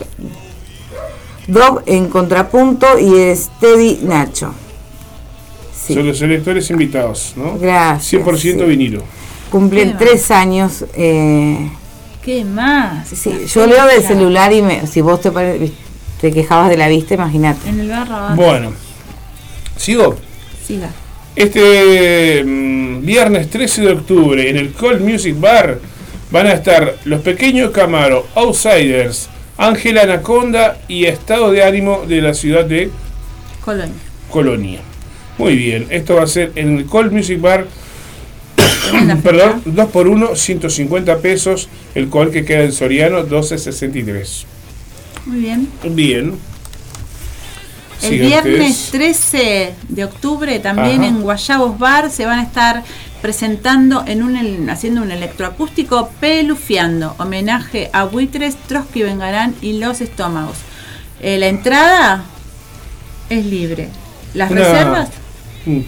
Drop en contrapunto y Steady Nacho. Sí. Son los electores invitados, ¿no? Gracias, 100% sí. vinilo. Cumplen Qué tres años. Eh, ¿Qué más? sí, yo leo del celular y me, si vos te, te quejabas de la vista, imagínate. En el barra Bueno, sigo. Siga. Este mm, viernes 13 de octubre en el Cold Music Bar van a estar Los Pequeños Camaro, Outsiders, Ángela Anaconda y Estado de Ánimo de la ciudad de Colonia. Colonia. Muy bien, esto va a ser en el Cold Music Bar, perdón, 2 por 1 150 pesos, el cual que queda en Soriano 12.63. Muy bien. Bien. El Sigan viernes ustedes. 13 de octubre también Ajá. en Guayabos Bar se van a estar presentando en un haciendo un electroacústico Pelufiando, homenaje a Buitres, Trotsky Vengarán y Los Estómagos. Eh, la entrada es libre. Las Una- reservas, Mm.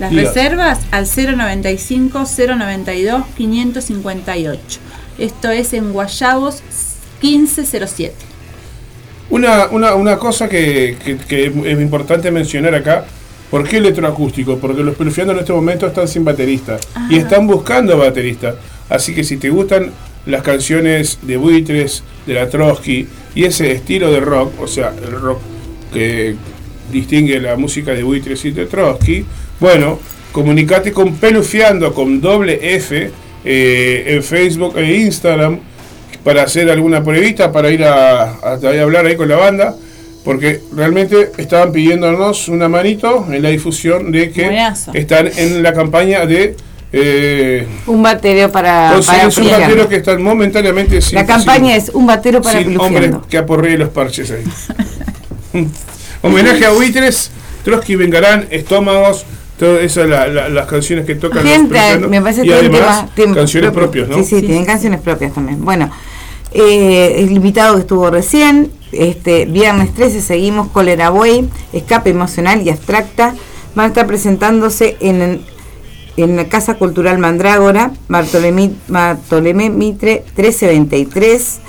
las Diga. reservas al 095 092 558. Esto es en Guayabos 1507. Una, una, una cosa que, que- que es importante mencionar acá, ¿por qué electroacústico? Porque los pelufiando en este momento están sin baterista y están buscando baterista. Así que si te gustan las canciones de Buitres, de la Trotsky y ese estilo de rock, o sea, el rock que distingue la música de Buitres y de Trotsky, bueno, comunicate con Pelufiando con doble F eh, en Facebook e Instagram para hacer alguna pruebita, para ir a, a- a hablar ahí con la banda, porque realmente estaban pidiéndonos una manito en la difusión de que Buenazo. están en la campaña de eh, Un batero para, para Pelufiando. bateros que están momentáneamente sin, La campaña sin- es un batero para sin hombres que aporreen los parches ahí. Homenaje a buitres, Trotsky Vengarán, Estómagos, todas esas la- la- las canciones que tocan los Gente, pelufiando, me parece y además temas- canciones propias, ¿no? Sí, sí, tienen canciones propias también. Bueno, eh, el invitado que estuvo recién, este viernes 13 seguimos Cólera Buey, Escape Emocional y Abstracta. Van a estar presentándose en, en la Casa Cultural Mandrágora, Bartolomé, Bartolomé Mitre 1323.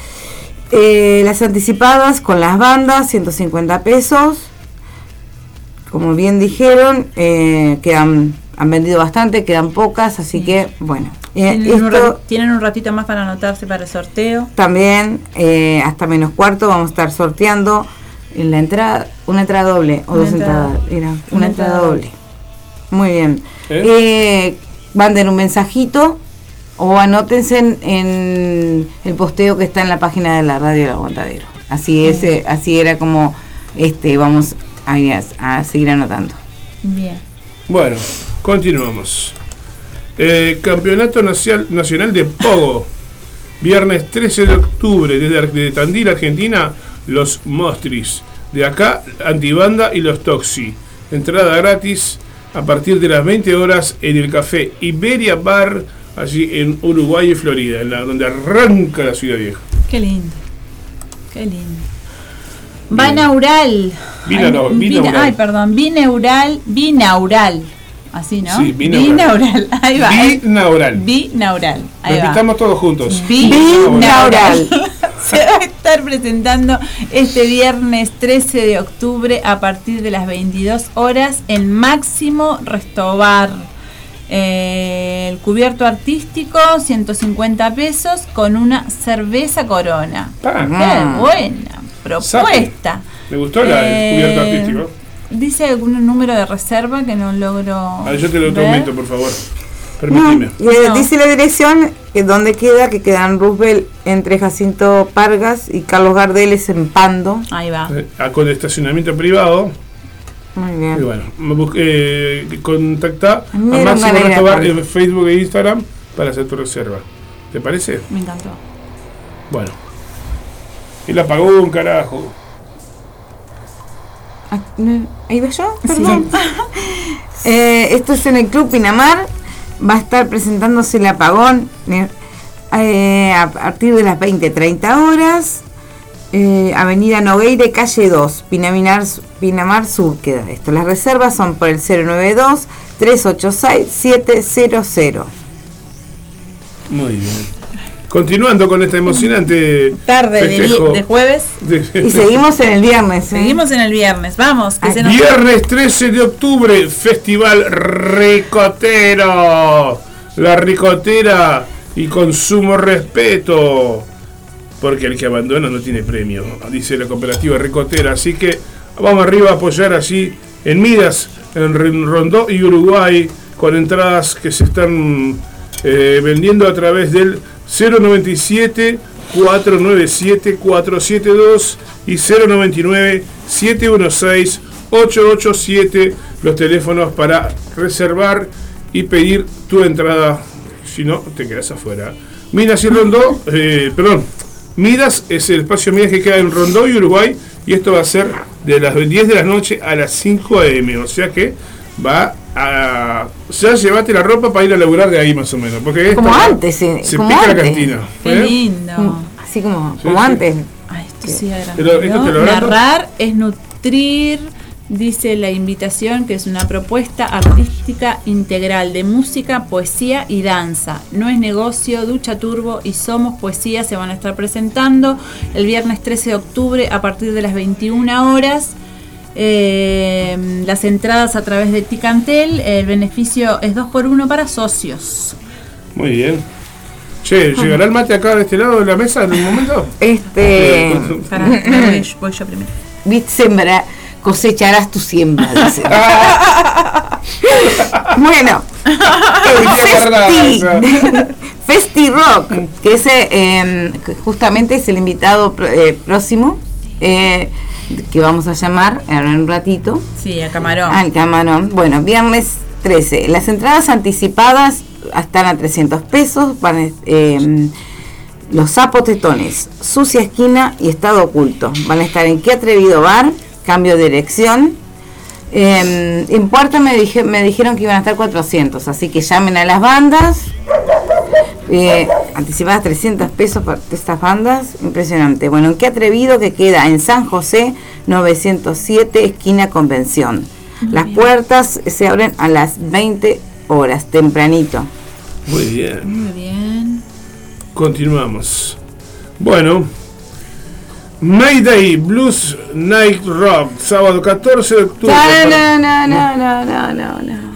Eh, las anticipadas con las bandas, 150 pesos. Como bien dijeron, eh, quedan, han vendido bastante, quedan pocas, así que bueno. Eh, Tienen, un esto ra- tienen un ratito más para anotarse para el sorteo. también eh, hasta menos cuarto vamos a estar sorteando en la entrada, una entrada doble o Una dos entrada- entradas. Era, una, una entrada entrada doble. Muy bien. ¿Eh? Eh, manden un mensajito o anótense en, en el posteo que está en la página de la radio del aguantadero. Así es, eh, así era como este vamos a seguir anotando. Bien. Bueno, continuamos. Eh, Campeonato Nacial- Nacional de Pogo. Viernes 13 de octubre, desde Tandil, Argentina, los Mostris. De acá, Antibanda y los Toxi. Entrada gratis a partir de las 20 horas en el café Iberia Bar, allí en Uruguay y Florida, en la, donde arranca la ciudad vieja. Qué lindo. Qué lindo. Banaural. Binaural, Ay, bina- binaural. Ay, perdón. Bineural. Binaural. Así, ¿no? Sí, binaural. Ahí va. Binaural. Binaural. Ahí va. Repitamos todos juntos. Binaural. Se va a estar presentando este viernes 13 de octubre a partir de las 22 horas en Máximo Restobar. Eh, el cubierto artístico, 150 pesos con una cerveza corona. Qué buena propuesta. Me gustó la, Eh, el cubierto artístico. Dice algún número de reserva que no logro. A ver, yo te lo aumento, por favor. Permíteme. Y, eh, No. Dice la dirección que donde queda, que queda en Roosevelt entre Jacinto Pargas y Carlos Gardeles en Pando. Ahí va. Eh, a- con estacionamiento privado. Muy Y bien. bueno, me bus- eh, contacta a Me dieron Máximo a Restobar en Facebook e Instagram para hacer tu reserva. ¿Te parece? Me encantó. Bueno. Y la pagó un carajo. Ah, ¿Ahí va yo? Perdón. Eh, esto es en el Club Pinamar. Va a estar presentándose el apagón eh, a partir de las 20-30 horas. Eh, Avenida Nogueire, calle 2, Pinaminar, Pinamar Sur queda esto. Las reservas son por el 092-386-700. Muy bien. Continuando con esta emocionante Tarde de, jueves. de- Y seguimos en el viernes. ¿eh? Seguimos en el viernes. Vamos, que Ay, se nos. Viernes 13 de octubre, Festival Ricotero. La ricotera y con sumo respeto. Porque el que abandona no tiene premio, dice la cooperativa Ricotera. Así que vamos arriba a apoyar allí en Midas, en Rondó y Uruguay, con entradas que se están eh, vendiendo a través del 097 497 472 y 099 716 887 los teléfonos para reservar y pedir tu entrada. Si no te quedas afuera. Midas y Rondó eh, perdón Midas es el espacio Midas que queda en Rondó y Uruguay y esto va a ser de las 10 de la noche a las 5 am o sea que va a- ya llevaste la ropa para ir a laburar de ahí más o menos. Porque Como esta- antes, eh, se como pica la cantina. Qué ¿eh? lindo. Así como, Sí, como sí. antes. Ay, esto sí. Pero esto te lo agrando. Narrar es nutrir, dice la invitación, que es una propuesta artística integral de música, poesía y danza. No es negocio, Ducha Turbo y Somos Poesía se van a estar presentando el viernes 13 de octubre a partir de las 21 horas. Eh, las entradas a través de Ticantel, el beneficio es 2 por 1 para socios. Muy bien. Che, ¿llegará el mate acá de este lado de la mesa en un momento? Este. Pará, voy, yo- voy yo primero. Viste, sembra, cosecharás tu siembra. dice. bueno, Festi, Festi Rock, que ese eh, justamente es el invitado eh, próximo, eh, que vamos a llamar ahora en un ratito. Sí, a Camarón. Al camarón. Bueno, viernes 13. Las entradas anticipadas están a 300 pesos. Van, eh, los zapotetones, sucia esquina y estado oculto. Van a estar en Qué Atrevido Bar, cambio de dirección. Eh, en Puerto me, dije- me dijeron que iban a estar 400, así que llamen a las bandas. Eh, anticipadas 300 pesos para estas bandas, impresionante. Bueno, en qué atrevido que queda en San José 907, esquina Convención. Las puertas se abren a las 20 horas, tempranito. Muy bien. Muy bien. Continuamos. Bueno. Mayday Blues Night Rock, sábado 14 de octubre. No, no, no, no, no, no, no.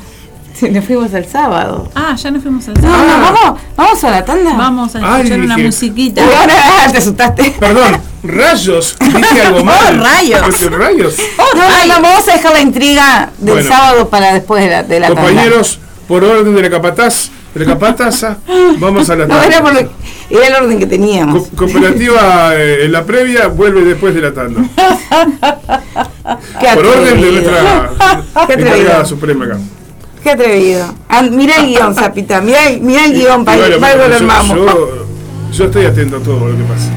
Sí, Nos fuimos el sábado. Ah, ya nos fuimos al No, sábado. no, vamos, vamos a la tanda. Vamos a Ay, escuchar una dije- musiquita. Ahora te asustaste. Perdón, rayos, dije algo mal. Oh, rayos. Rayos. No, no, no, vamos a dejar la intriga del Bueno. sábado para después de la, de la tanda. Compañeros, por orden de la capataz, de la capataza, vamos a la No, era, por tanda. era el orden que teníamos. Co- cooperativa eh, en la previa vuelve después de la tanda. Qué Por orden de nuestra Qué encargada atrevido. suprema acá. Qué atrevido. Mira el guion, Zapita. Mira, el- guion para Bueno, para yo, armamos. yo- yo estoy atento a todo lo que pasa.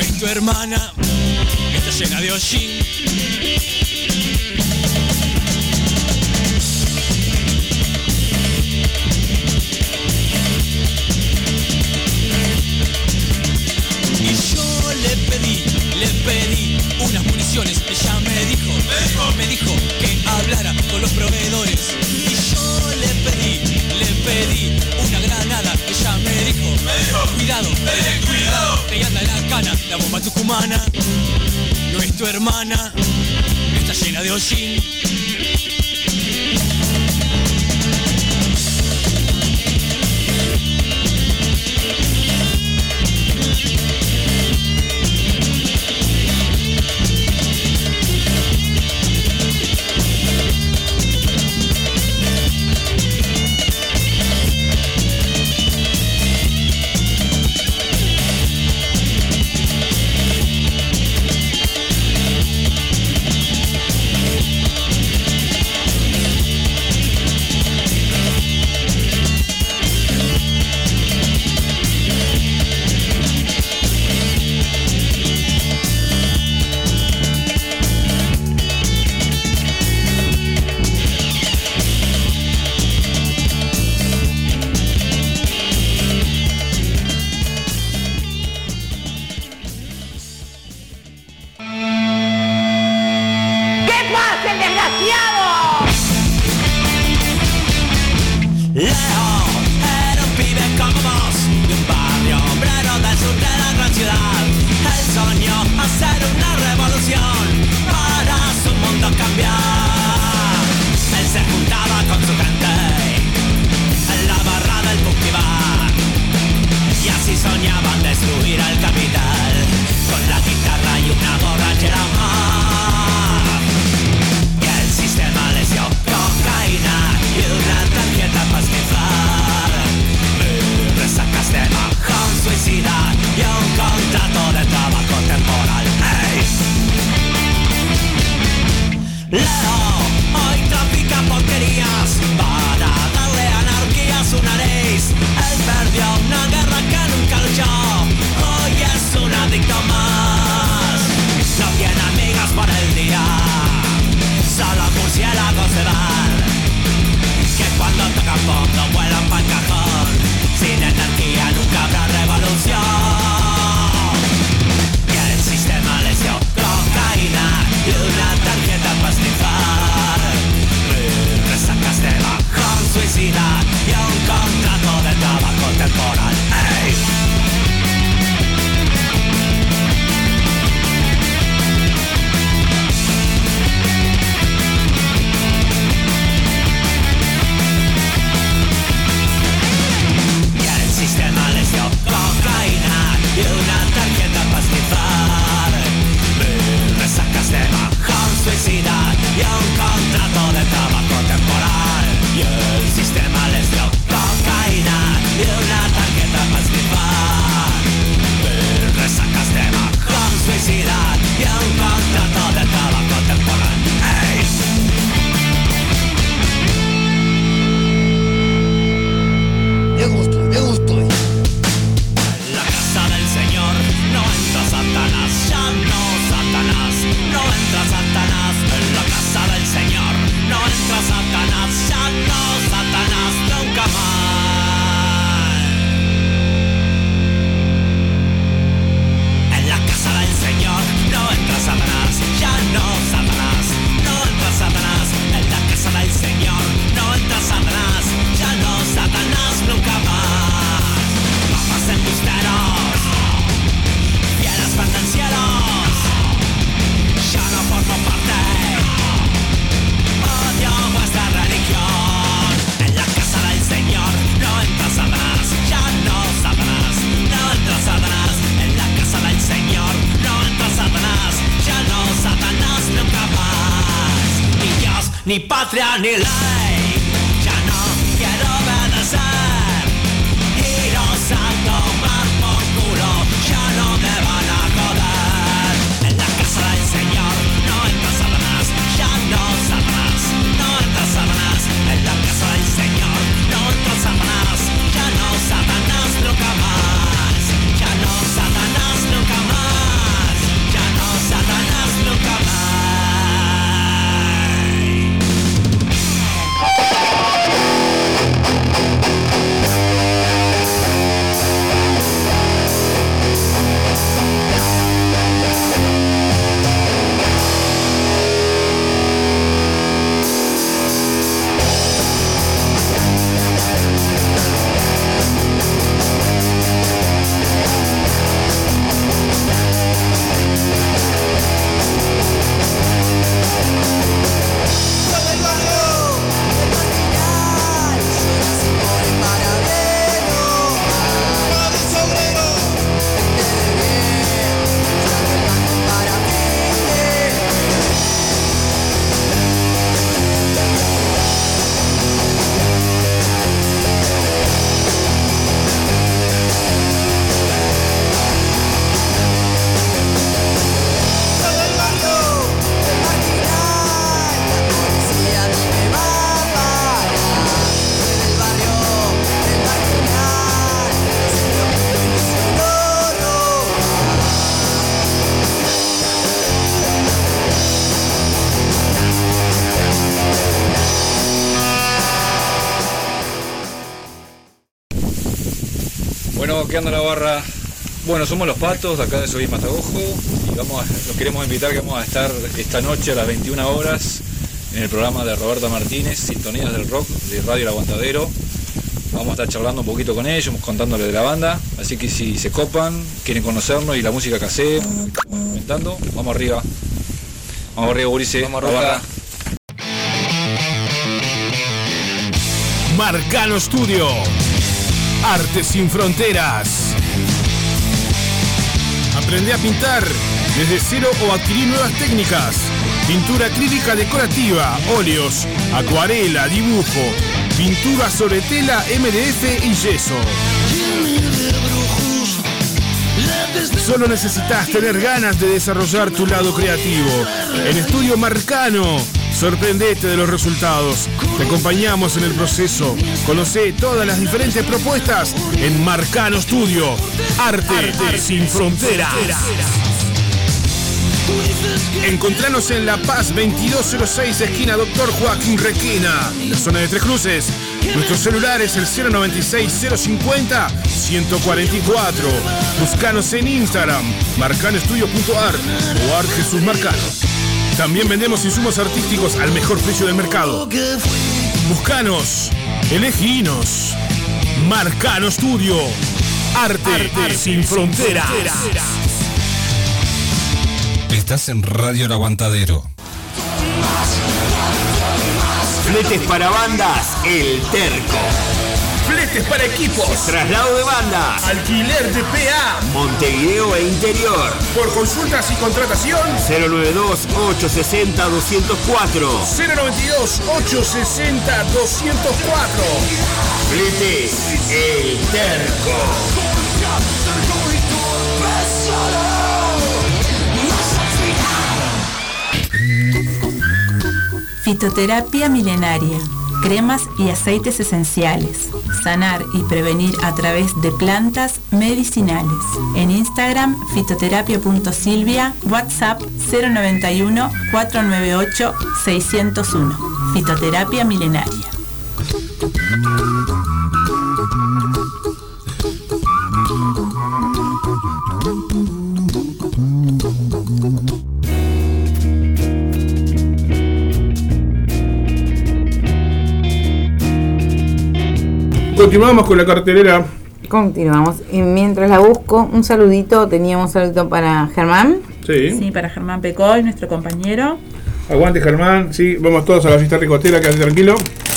Es tu hermana, está llena de hollín. Bueno, somos los patos, de acá de Soy Matagojo, y vamos a- los queremos invitar que vamos a estar esta noche a las 21 horas en el programa de Roberto Martínez, Sintonías del Rock, de Radio El Aguantadero. Vamos a estar charlando un poquito con ellos, contándoles de la banda, así que si se copan, quieren conocernos y la música que hacemos, comentando, vamos arriba. Vamos arriba, Gurice. Vamos, barra. Marcano Studio. Arte sin fronteras. Aprende a pintar desde cero o adquirir nuevas técnicas. Pintura acrílica decorativa, óleos, acuarela, dibujo, pintura sobre tela, MDF y yeso. Solo necesitas tener ganas de desarrollar tu lado creativo. En Estudio Marcano, sorprendete de los resultados. Te acompañamos en el proceso. Conoce todas las diferentes propuestas en Marcano Studio. Arte, sin fronteras. Encontranos en La Paz 2206, esquina Doctor Joaquín Requena, en la zona de Tres Cruces. Nuestro celular es el 096-050-144. Buscanos en Instagram, marcanoestudio.art o Art Jesús Marcano. También vendemos insumos artísticos al mejor precio del mercado. Buscanos, eleginos. Marcano Studio. Arte, sin fronteras. Estás en Radio El Aguantadero. Fletes para bandas, El Terco paquetes para equipos. Traslado de bandas. Alquiler de PA. Montevideo e interior. Por consultas y contratación. 092-860-204. 092-860-204. Fletes El Terco. Fitoterapia milenaria Cremas y aceites esenciales. Sanar y prevenir a través de plantas medicinales. En Instagram, fitoterapia.silvia, WhatsApp 091 498 601. Fitoterapia milenaria. Continuamos con la cartelera. Continuamos. Y mientras la busco, un saludito. Teníamos un saludito para Germán. Sí. Sí, para Germán Pecoy, nuestro compañero. Aguante Germán, sí, vamos todos a la fiesta ricotera, quédate tranquilo.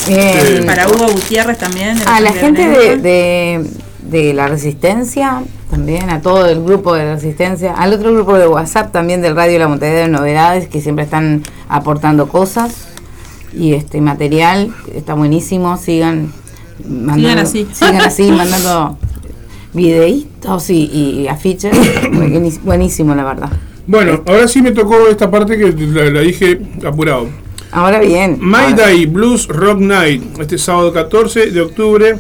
Bien. Sí. Para Hugo Gutiérrez también. A la gente de, de la Resistencia, también a todo el grupo de la Resistencia, al otro grupo de WhatsApp también del Radio La Montaña de Novedades, que siempre están aportando cosas y este material, está buenísimo, sigan mandando, así. sigan así, mandando videitos y, y afiches, buenísimo la verdad. Bueno, ahora sí me tocó esta parte que la, la dije apurado. Ahora bien. My ahora- Day Blues Rock Night, este sábado 14 de octubre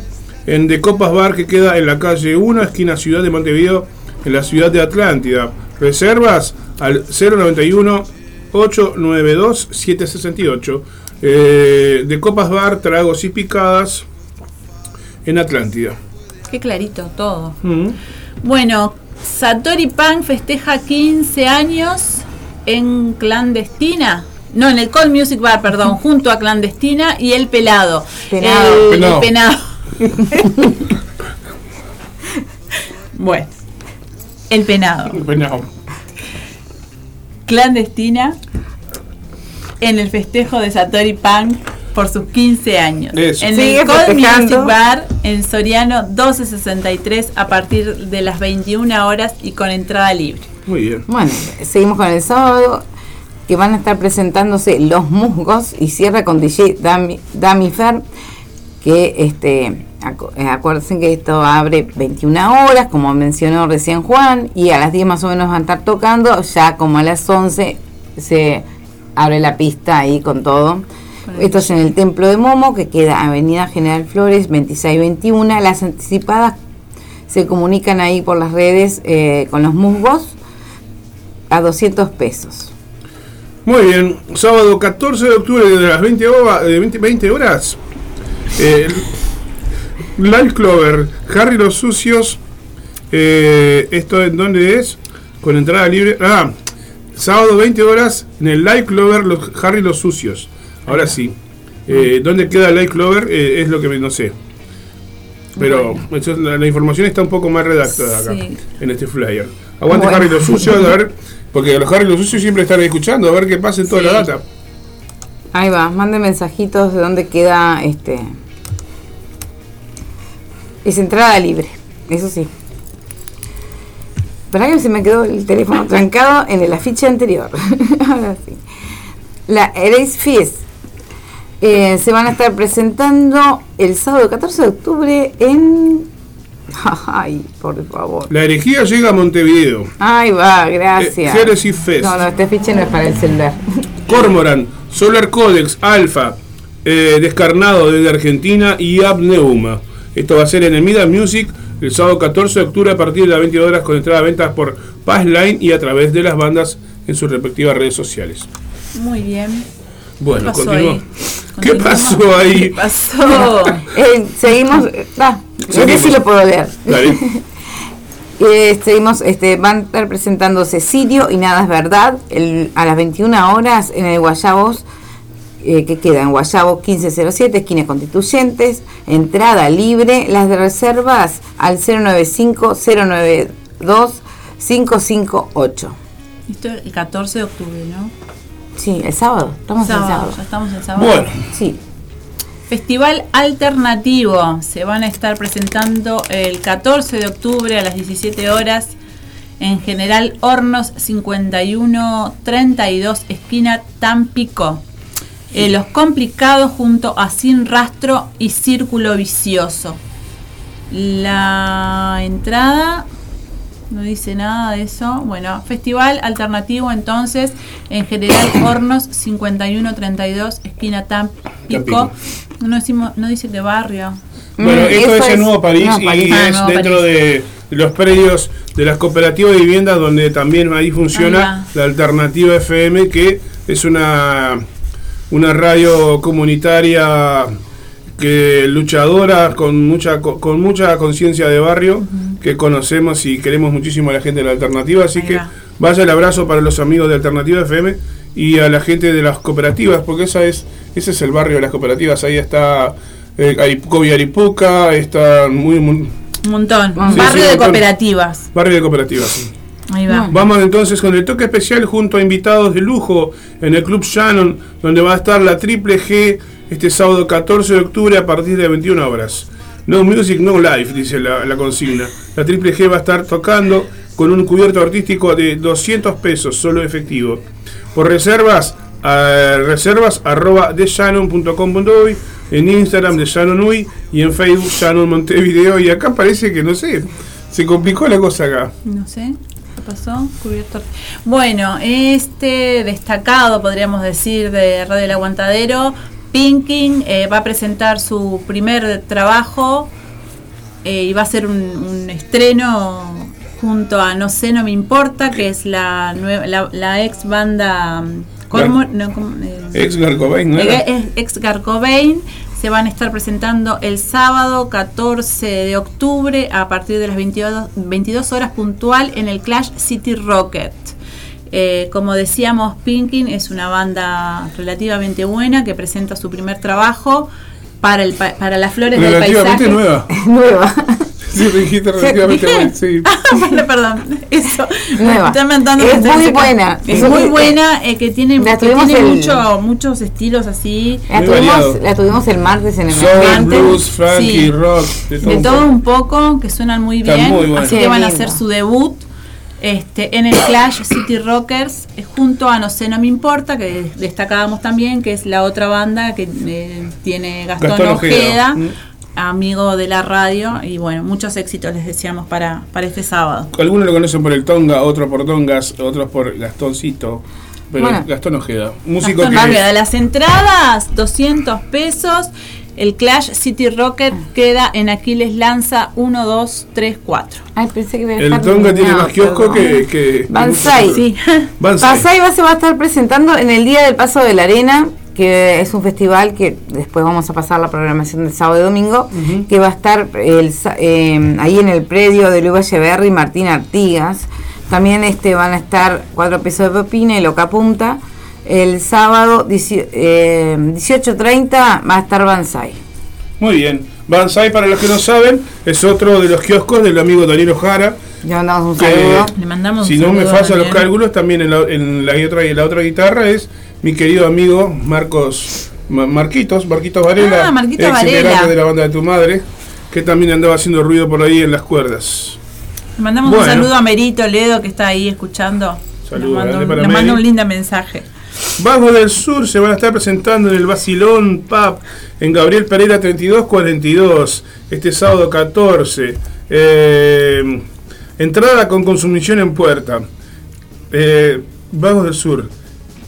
en De Copas Bar que queda en la calle 1, esquina Ciudad de Montevideo, en la ciudad de Atlántida. Reservas al 091 892 768. Eh, de Copas Bar, tragos y picadas en Atlántida. Qué clarito todo. Mm. Bueno, Satori Punk festeja 15 años en clandestina. No, en el Cold Music Bar, perdón, junto a Clandestina y El Pelado. Penado. El, el Penado. penado. bueno, El Penado. Bueno, Clandestina en el festejo de Satori Punk por sus 15 años. Eso. En Sigue el Cold festejando. Music Bar en Soriano 1263 a partir de las 21 horas y con entrada libre. muy bien. Bueno, seguimos con el sábado, que van a estar presentándose Los Musgos y cierra con DJ Dami, Dami Fer, que este, acu- eh, acuérdense que esto abre 21 horas, como mencionó recién Juan, y a las 10 más o menos van a estar tocando, ya como a las 11 se abre la pista ahí con todo. Esto es en el Templo de Momo, que queda Avenida General Flores 2621. Las anticipadas se comunican ahí por las redes eh, con los musgos a 200 pesos. Muy bien, sábado 14 de octubre de las 20, hora- de 20, 20 horas. Eh, Live Clover, Harry los Sucios. eh, ¿Esto en dónde es? Con entrada libre. Ah, sábado 20 horas en el Live Clover, los, Harry los Sucios. Ahora sí. Eh, ¿Dónde queda Live Clover? Eh, es lo que no sé. Pero eso la, la información está un poco más redactada acá, Sí. en este flyer. Aguante Bueno. Harry los Sucios, a ver, porque los Harry los Sucios siempre están escuchando, a ver qué pasa en toda la data. Ahí va, manden mensajitos de dónde queda este. Es entrada libre, eso sí. ¿Para que se me quedó el teléfono trancado en el afiche anterior? Ahora sí. La Erase Fiest. Eh, se van a estar presentando el sábado 14 de octubre en. Ay, por favor. La herejía llega a Montevideo. Ahí va, gracias. Eh, Genesis Fest. No, no, este afiche no es para el celular. Cormoran, Solar Codex, Alfa, eh, Descarnado desde Argentina y Abneuma. Esto va a ser en el Mida Music el sábado 14 de octubre a partir de las 20 horas con entrada a ventas por Passline y a través de las bandas en sus respectivas redes sociales. Muy bien. Bueno, ahí? ¿Qué pasó ahí? ¿Qué pasó? Eh, seguimos. sé Seguimos. si lo puedo leer. Eh, seguimos, este, van a estar presentándose Sirio y Nada es Verdad el- a las 21 horas en el Guayabos, eh, que queda en Guayabo 1507, esquina Constituyentes, entrada libre, las de reservas al 095-092-558. Esto es el 14 de octubre, ¿no? Sí, el sábado, estamos Sábado, el sábado. ya estamos el sábado. Bueno, Sí, Festival Alternativo. Se van a estar presentando el 14 de octubre a las 17 horas en General Hornos 5132, esquina Tampico. Eh, los complicados junto a Sin Rastro y Círculo Vicioso. La entrada No dice nada de eso. Bueno, festival alternativo entonces, en general Hornos 5132, esquina Tampico. No, decimos, no dice de barrio. Bueno, Mm, esto eso es en es- Nuevo París y París. Ah, es Nuevo dentro París. de los predios de las cooperativas de viviendas donde también ahí funciona Ahí la alternativa FM que es una una radio comunitaria que luchadora con mucha co- con mucha conciencia de barrio que conocemos y queremos muchísimo a la gente de la alternativa así que va. vaya el abrazo para los amigos de alternativa FM y a la gente de las cooperativas porque esa es ese es el barrio de las cooperativas ahí está eh, Aripuco y Aripuca está muy, muy Un montón. Sí, barrio sí, de cooperativas. barrio de cooperativas sí. Ahí va. Vamos entonces con el toque especial junto a invitados de lujo en el Club Shannon, donde va a estar la Triple G este sábado 14 de octubre a partir de 21 horas. No music, no life, dice la, consigna. La Triple G va a estar tocando con un cubierto artístico de 200 pesos, solo efectivo. Por reservas, a reservas arroba deshannon.com.uy, en Instagram de Shannon Uy y en Facebook Shannon Montevideo. Y acá parece que, no sé, se complicó la cosa acá. No sé. ¿Qué pasó? Cubierto. Bueno, este destacado, podríamos decir, de Radio El Aguantadero, Pinking, eh, va a presentar su primer trabajo eh, y va a ser un, un estreno junto a No sé, no me importa, que es la, nueva, la, la ex banda mm, no, com- eh, Ex Garcobain, ¿no era? eh, ex Garcobain se van a estar presentando el sábado 14 de octubre a partir de las 22, 22 horas puntual en el Clash City Rocket. Eh, como decíamos, Pinkin es una banda relativamente buena que presenta su primer trabajo para, el, pa- para las flores del Relativamente paisaje. nueva. Nueva. Sí, dijiste relativamente ¿Dije? buena, sí. bueno, perdón, eso. Nueva. Está mandando Es muy buena. Es muy que- buena, eh, que tiene, que tiene el- mucho, muchos estilos así. La tuvimos, variado. la tuvimos el martes en el Soul, Martes. blues, funky, Sí. rock, de todo. de un todo poco. un poco, que suenan muy bien. muy. Así que van a hacer su debut este, en el Clash City Rockers eh, junto a No sé, no me importa, que destacábamos también, que es la otra banda que eh, tiene Gastón, Gastón Ojeda. Ojeda, Mm. amigo de la radio. Y bueno, muchos éxitos les deseamos para, para este sábado. Algunos lo conocen por el Tonga, otros por Tongas, otros por Gastoncito. Pero Bueno. Gastón Ojeda, músico Gastón que. Ojeda, las entradas, 200 pesos. El Clash City Rocket queda en Aquiles Lanza 1, 2, 3, 4. Ay, pensé que El Tonga tiene más kiosco que. que Banzai. Sí. Banzai. Banzai va, se va a estar presentando en el Día del Paso de la Arena, que es un festival que después vamos a pasar la programación del sábado y domingo, que va a estar el sa- eh, ahí en el predio de Luis Echeverri y Martín Artigas. También este van a estar cuatro pesos de pepina y loca punta. El sábado eh, 18.30 va a estar Banzai. Muy bien. Banzai, para los que no saben, es otro de los kioscos del amigo Daniel Ojara. Le mandamos un que, saludo. Le mandamos si un no me fallan los cálculos, también en la, en la otra, en la otra guitarra es mi querido amigo Marcos Ma- Marquitos, Marquitos Varela, Ah, Marquito ex Varela. de la banda de tu madre, que también andaba haciendo ruido por ahí en las cuerdas. Le mandamos Bueno. un saludo a Merito Ledo que está ahí escuchando. Saludo nos manda, grande un, para nos manda Mary. un lindo mensaje. Vagos del Sur se van a estar presentando en el Basilón Pub en Gabriel Pereira 3242 este sábado 14. Eh, entrada con consumición en puerta. Eh, del Sur.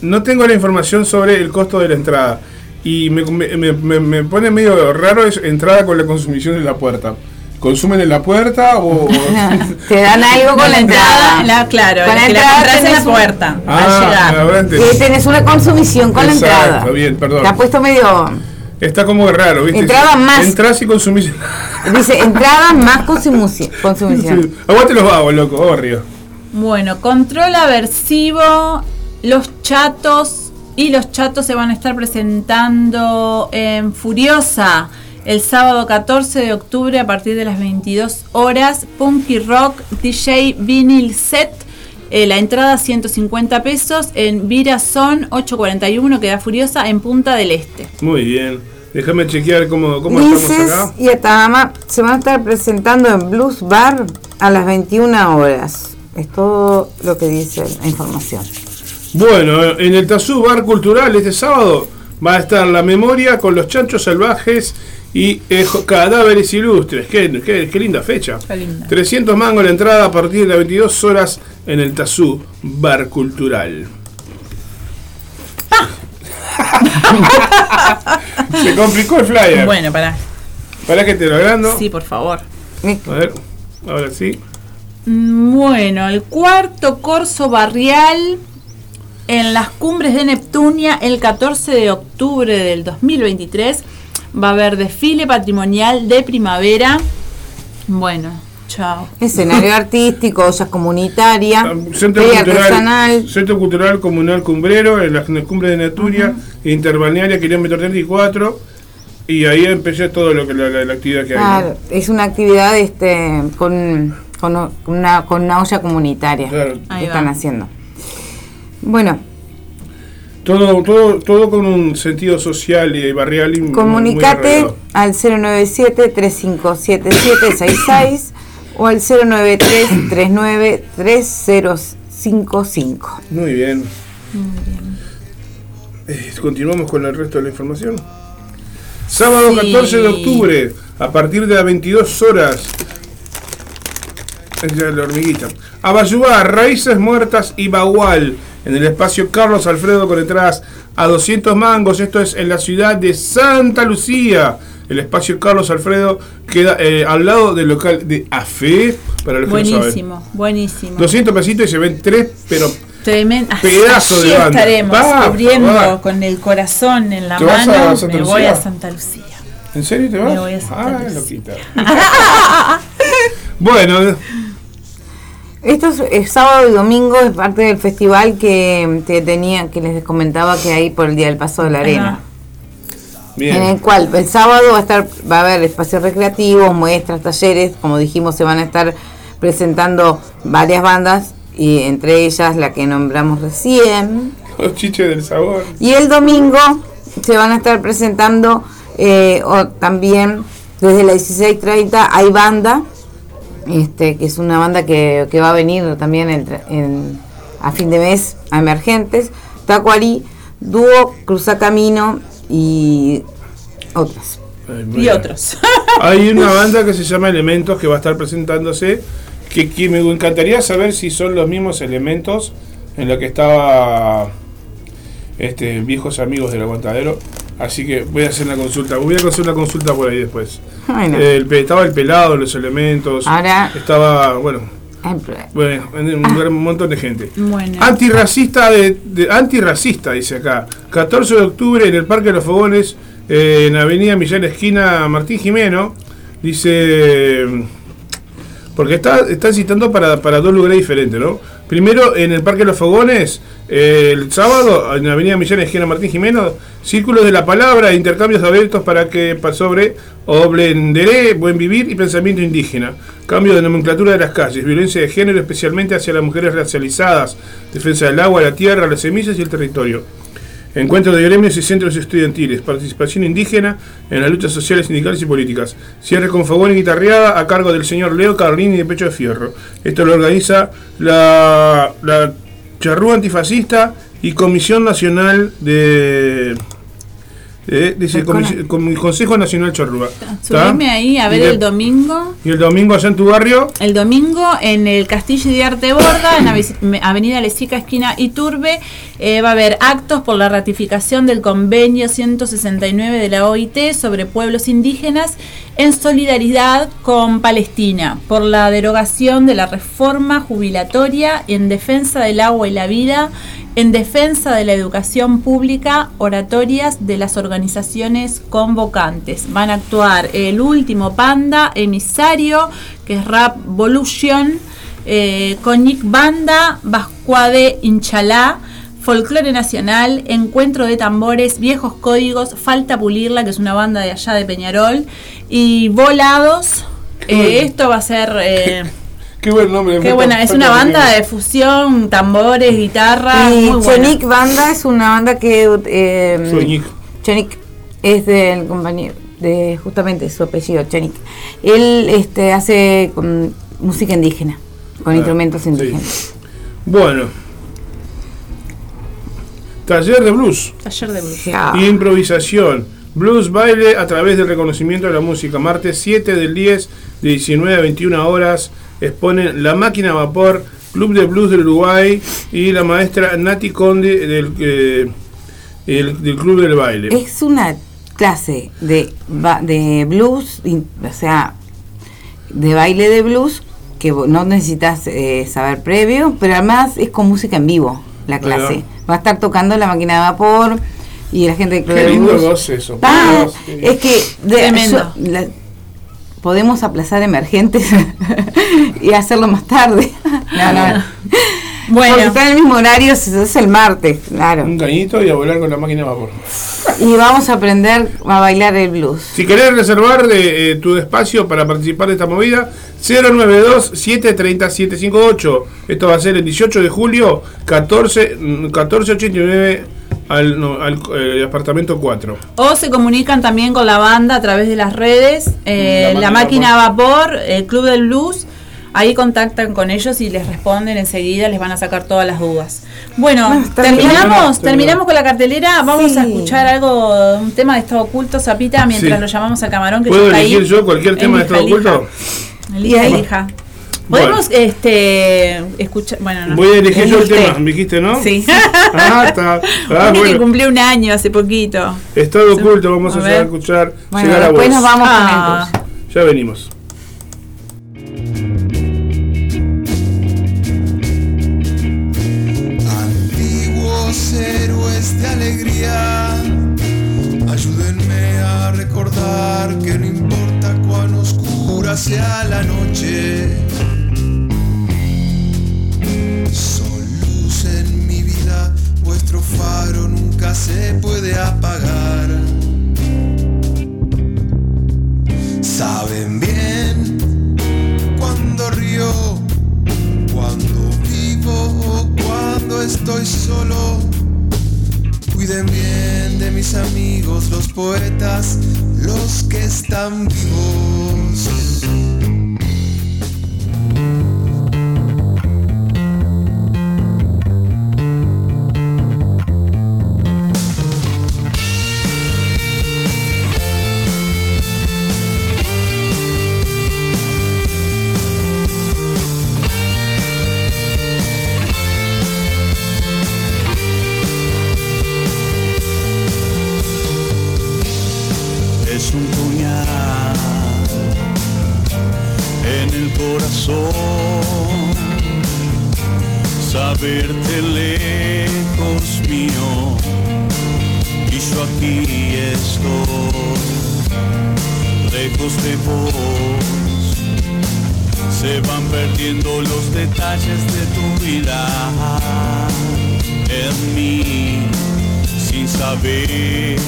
No tengo la información sobre el costo de la entrada. Y me- me pone medio raro es entrada con la consumición en la puerta. ¿Consumen en la puerta o...? Te dan algo con la entrada. La, claro, Con la entrada en la puerta. al Ah, llegar. tenés una consumición con Exacto, la entrada. bien, perdón. Te ha puesto medio. Está como raro, ¿viste? Entrada más. Entrás y consumís... Dice entrada más consumici- consumición. Sí. Aguante los vagos, loco, barrio. Bueno, control aversivo, los chatos y los chatos se van a estar presentando en Furiosa el sábado 14 de octubre a partir de las 22 horas. Punky Rock DJ Vinyl Set. eh, la entrada 150 pesos en Virazón 841 que da Furiosa en Punta del Este. Muy bien. Déjame chequear cómo, cómo estamos acá. y Atahama se van a estar presentando en Blues Bar a las 21 horas. Es todo lo que dice la información. Bueno, en el Tazú Bar Cultural este sábado va a estar la memoria con los chanchos salvajes Y eh, Cadáveres Ilustres, qué, qué- qué linda fecha. Qué linda. 300 mangos la entrada a partir de las 22 horas en el Tazú Bar Cultural. Se complicó el flyer. Bueno, pará. Para que te lo agrando. Sí, por favor. A ver, ahora sí. Mm, Bueno, el cuarto corso barrial en las cumbres de Neptunia el 14 de octubre del 2023 va a haber desfile patrimonial de primavera. Bueno, chao. Escenario artístico, ollas comunitaria, Centro feria Cultural, artesanal. Centro Cultural Comunal Cumbrero, en la en la cumbre de Naturia, interbalnearia, kilómetro 34. Y ahí empecé todo lo que la, la- la actividad que hay. ¿no? Claro, es una actividad este con, con una, con una olla comunitaria Claro. que Ahí están va. haciendo. Bueno, Todo, todo, todo con un sentido social y barrial. y muy- muy comunicate al 097-357766 o al 093-393055. Muy bien. Eh, continuamos con el resto de la información. Sábado Sí. 14 de octubre, a partir de las 22 horas. Es la hormiguita. Abayubá, Raíces Muertas y Bagual, en el espacio Carlos Alfredo con entradas a 200 mangos. Esto es en la ciudad de Santa Lucía. El espacio Carlos Alfredo queda eh, al lado del local de AFE, para los que no saben. Buenísimo, buenísimo. 200 pesitos y se ven tres, pero Tremendo. Pedazo de banda. estaremos Va, cubriendo va. con el corazón en la ¿Te vas a mano. Me voy a Santa Lucía. ¿En serio te vas? Me voy a Santa ah, Lucía. bueno, Esto es, es sábado y domingo, es parte del festival que, que tenía, que les comentaba que hay por el Día del Paso de la Arena. Bien. En el cual el sábado va a estar, va a haber espacios recreativos, muestras, talleres, como dijimos, se van a estar presentando varias bandas y entre ellas la que nombramos recién. Los chiches del sabor. Y el domingo se van a estar presentando eh, o también desde las 16.30 hay banda, este, que es una banda que, que va a venir también en- a fin de mes a Emergentes, Tacuarí, Dúo, Cruzacamino y otras. Ay, Y otros. Hay una banda que se llama Elementos que va a estar presentándose. Que, que me encantaría saber si son los mismos elementos en los que estaba este, viejos amigos del aguantadero. Así que voy a hacer una consulta. Voy a hacer una consulta por ahí después. Bueno. El estaba el pelado, los elementos. Ahora- Estaba, bueno, bueno, un, gran montón de gente. Bueno. Antirracista de, de- antirracista dice acá. 14 de octubre en el Parque de los Fogones, eh, en Avenida Millán esquina Martín Jimeno. Dice porque está, están citando para, para dos lugares diferentes, ¿no? Primero en el Parque de los Fogones, eh, el sábado, en Avenida Millán esquina Martín Jimeno, círculos de la palabra, intercambios abiertos para que sobre Oblenderé, buen vivir y pensamiento indígena. Cambio de nomenclatura de las calles, violencia de género especialmente hacia las mujeres racializadas, defensa del agua, la tierra, las semillas y el territorio. Encuentro de gremios y centros estudiantiles, participación indígena en las luchas sociales, sindicales y políticas. Cierre con fogón y guitarreada a cargo del señor Leo Carlini de Pecho de Fierro. Esto lo organiza la Charrúa Antifascista y Comisión Nacional de... de- dice Comisi- Com- Consejo Nacional Charrúa. ¿Está? Subime ahí a ver de- el domingo. Y el domingo allá en tu barrio, El domingo en el Castillo de Arte Borda, en Avenida Lesica, esquina Iturbe, eh, va a haber actos por la ratificación del convenio 169 de la OIT sobre pueblos indígenas en solidaridad con Palestina, por la derogación de la reforma jubilatoria en defensa del agua y la vida, en defensa de la educación pública, oratorias de las organizaciones convocantes. Van a actuar el último panda, emisario, que es Rap Volution, eh, Banda, Bascuade Inchalá, Folclore Nacional, Encuentro de Tambores, Viejos Códigos, Falta Pulirla, que es una banda de allá de Peñarol, y Volados. Eh, esto va a ser... eh, qué buen nombre. Qué buena, es una banda de fusión, tambores, guitarra, y. Chonic Banda es una banda que eh, Chonic. Chonic es del compañero de justamente su apellido Chonic. Él este hace con música indígena con Ah, instrumentos sí. indígenas. Bueno. Taller de blues. Taller de blues. Ya. y improvisación. Blues Baile a través del reconocimiento de la música. Martes 7 del 10, de 19 a 21 horas, exponen La Máquina a Vapor, Club de Blues del Uruguay y la maestra Nati Conde del, eh, el- del Club del Baile. Es una clase de, ba- de blues, o sea, de baile de blues, que no necesitas eh, saber previo, pero además es con música en vivo la clase. Va a estar tocando la máquina de vapor y la gente del Club Qué de lindo Blues. eso. Ah, es que de- Tremendo. yo- la- podemos aplazar emergentes y hacerlo más tarde. No, no. Bueno. Porque está en el mismo horario, es, el martes, claro. Un cañito y a volar con la máquina de vapor. Y vamos a aprender a bailar el blues. Si querés reservar de, eh, tu espacio para participar de esta movida, 092-730-758. Esto va a ser el 18 de julio, 14, mm, 1489 al, no, al eh, apartamento 4. O se comunican también con la banda a través de las redes, eh, La la, máquina a vapor, el Club del Blues. Ahí contactan con ellos y les responden enseguida, les van a sacar todas las dudas. Bueno, está terminamos, bien. Terminamos. con la cartelera. Vamos a escuchar algo, un tema de estado oculto, Zapita, mientras Sí. lo llamamos al camarón que ¿Puedo elegir ahí. yo cualquier tema de estado elija. oculto? Elija, ahí. Bueno. Podemos este escuchar, bueno, no. Voy a elegir yo el tema, me dijiste, ¿no? Sí. Ah, está. Ah, Porque bueno. cumplió un año hace poquito. Estado oculto, vamos A a, escuchar Bueno, llegar a después vos. nos vamos Ah. con. Ya venimos. Antiguos héroes de alegría, ayúdenme a recordar que no importa cuán oscura sea la noche, son luz en mi vida, vuestro faro nunca se puede apagar. Saben bien cuando río, cuando vivo o cuando estoy solo. Cuiden bien de mis amigos, los poetas, los que están vivos. Lejos de vos. Se van perdiendo los detalles de tu vida en mí sin saber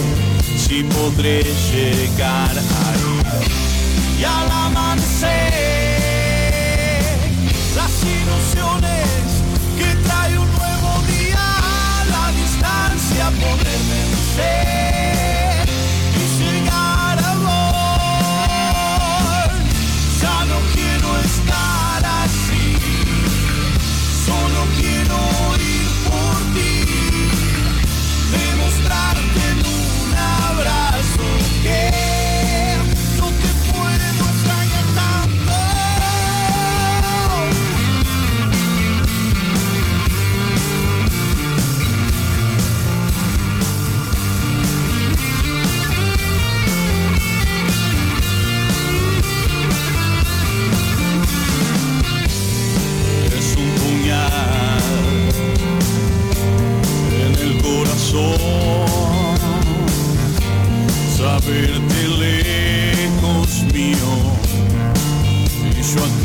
si podré llegar ahí. Y al amanecer, las ilusiones que trae un nuevo día, la distancia poder vencer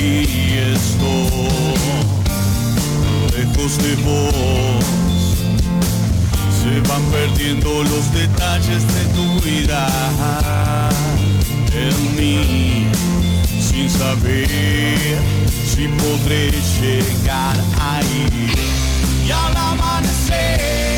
aquí estoy, lejos de vos, se van perdiendo los detalles de tu vida en mí, sin saber si podré llegar ahí. Y al amanecer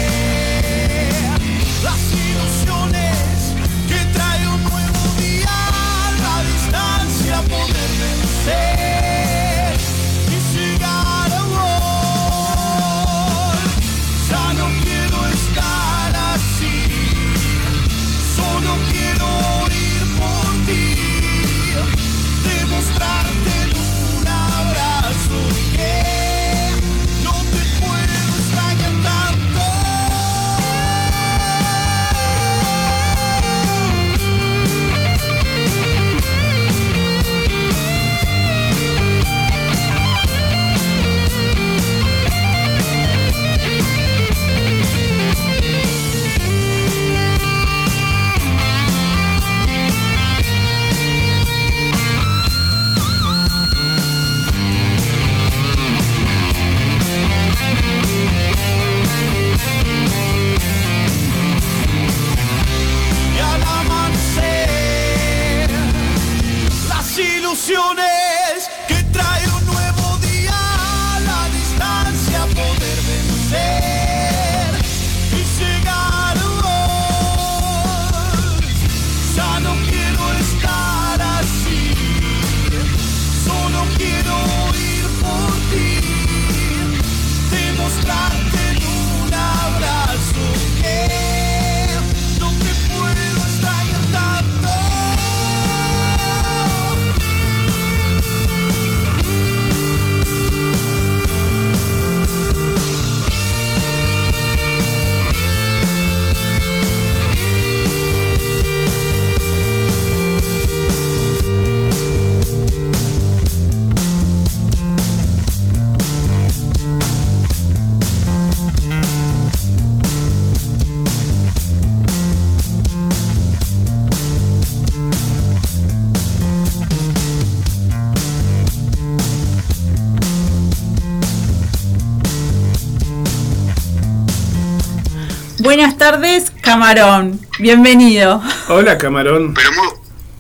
Buenas tardes, Camarón. Bienvenido. Hola, camarón. Pero muy,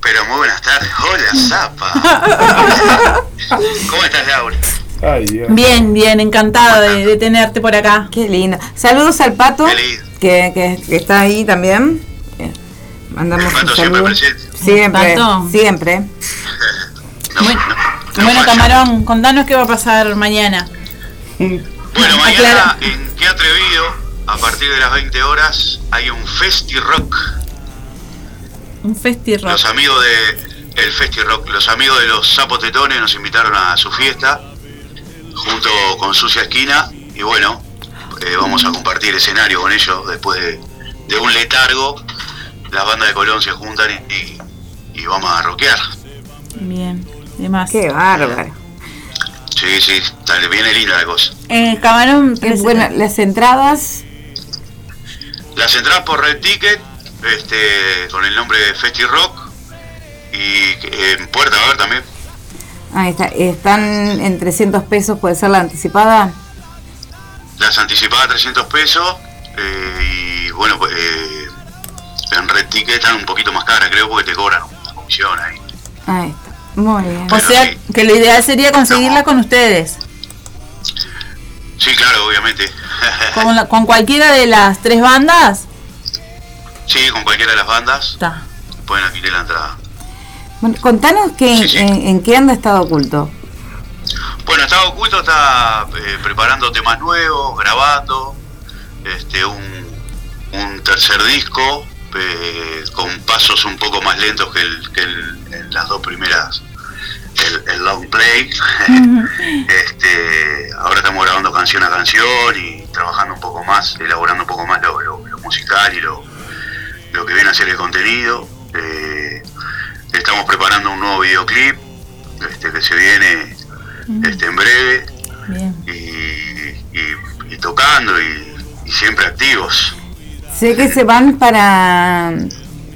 pero muy buenas tardes. Hola, Zapa. ¿Cómo estás, Laura? Ay, Dios. Bien, bien, encantado de, de tenerte por acá. Qué lindo. Saludos al pato, que, que- que está ahí también. Eh, Mandamos El Pato un siempre saludo. Siempre, Pato. siempre. Bueno, Camarón, contanos qué va a pasar mañana. Bueno, mañana en Qué Atrevido, a partir de las 20 horas, hay un Festi Rock. Un festi rock. Los amigos de el Festi Rock, los amigos de los Zapotetones nos invitaron a su fiesta, junto con Sucia Esquina, y bueno, eh, vamos a compartir escenario con ellos después de, de un letargo. Las bandas de Colón se juntan y, y- y vamos a rockear. Bien, demás. Qué bárbaro. Sí, sí, está- viene linda la cosa. Eh, Camarón, Eh, bueno, las entradas. Las entradas por Red Ticket, este, con el nombre de Festi Rock, y eh, en Puerta a ver también. Ahí está. Están en 300 pesos, puede ser la anticipada. Las anticipadas 300 pesos, eh, y bueno, pues, eh, en Red Ticket están un poquito más caras, creo, porque te cobran una comisión ahí. Ahí está. Muy bien. O sea, que lo ideal sería conseguirla con ustedes. Sí, claro, obviamente. Con, la- con cualquiera de las tres bandas. sí, con cualquiera de las bandas Está. pueden adquirir la entrada. Bueno, contanos que, En, en qué anda estado oculto. Bueno, Estado Oculto está eh, preparando temas nuevos, grabando este un, un tercer disco eh, con pasos un poco más lentos que, el, que el- en las dos primeras, el, el long play. este, ahora estamos grabando canción a canción y trabajando un poco más, elaborando un poco más lo, lo- lo musical y lo, lo que viene a ser el contenido. Eh, estamos preparando un nuevo videoclip este, que se viene este, en breve y, y- y tocando y, y siempre activos. Sé que se van para,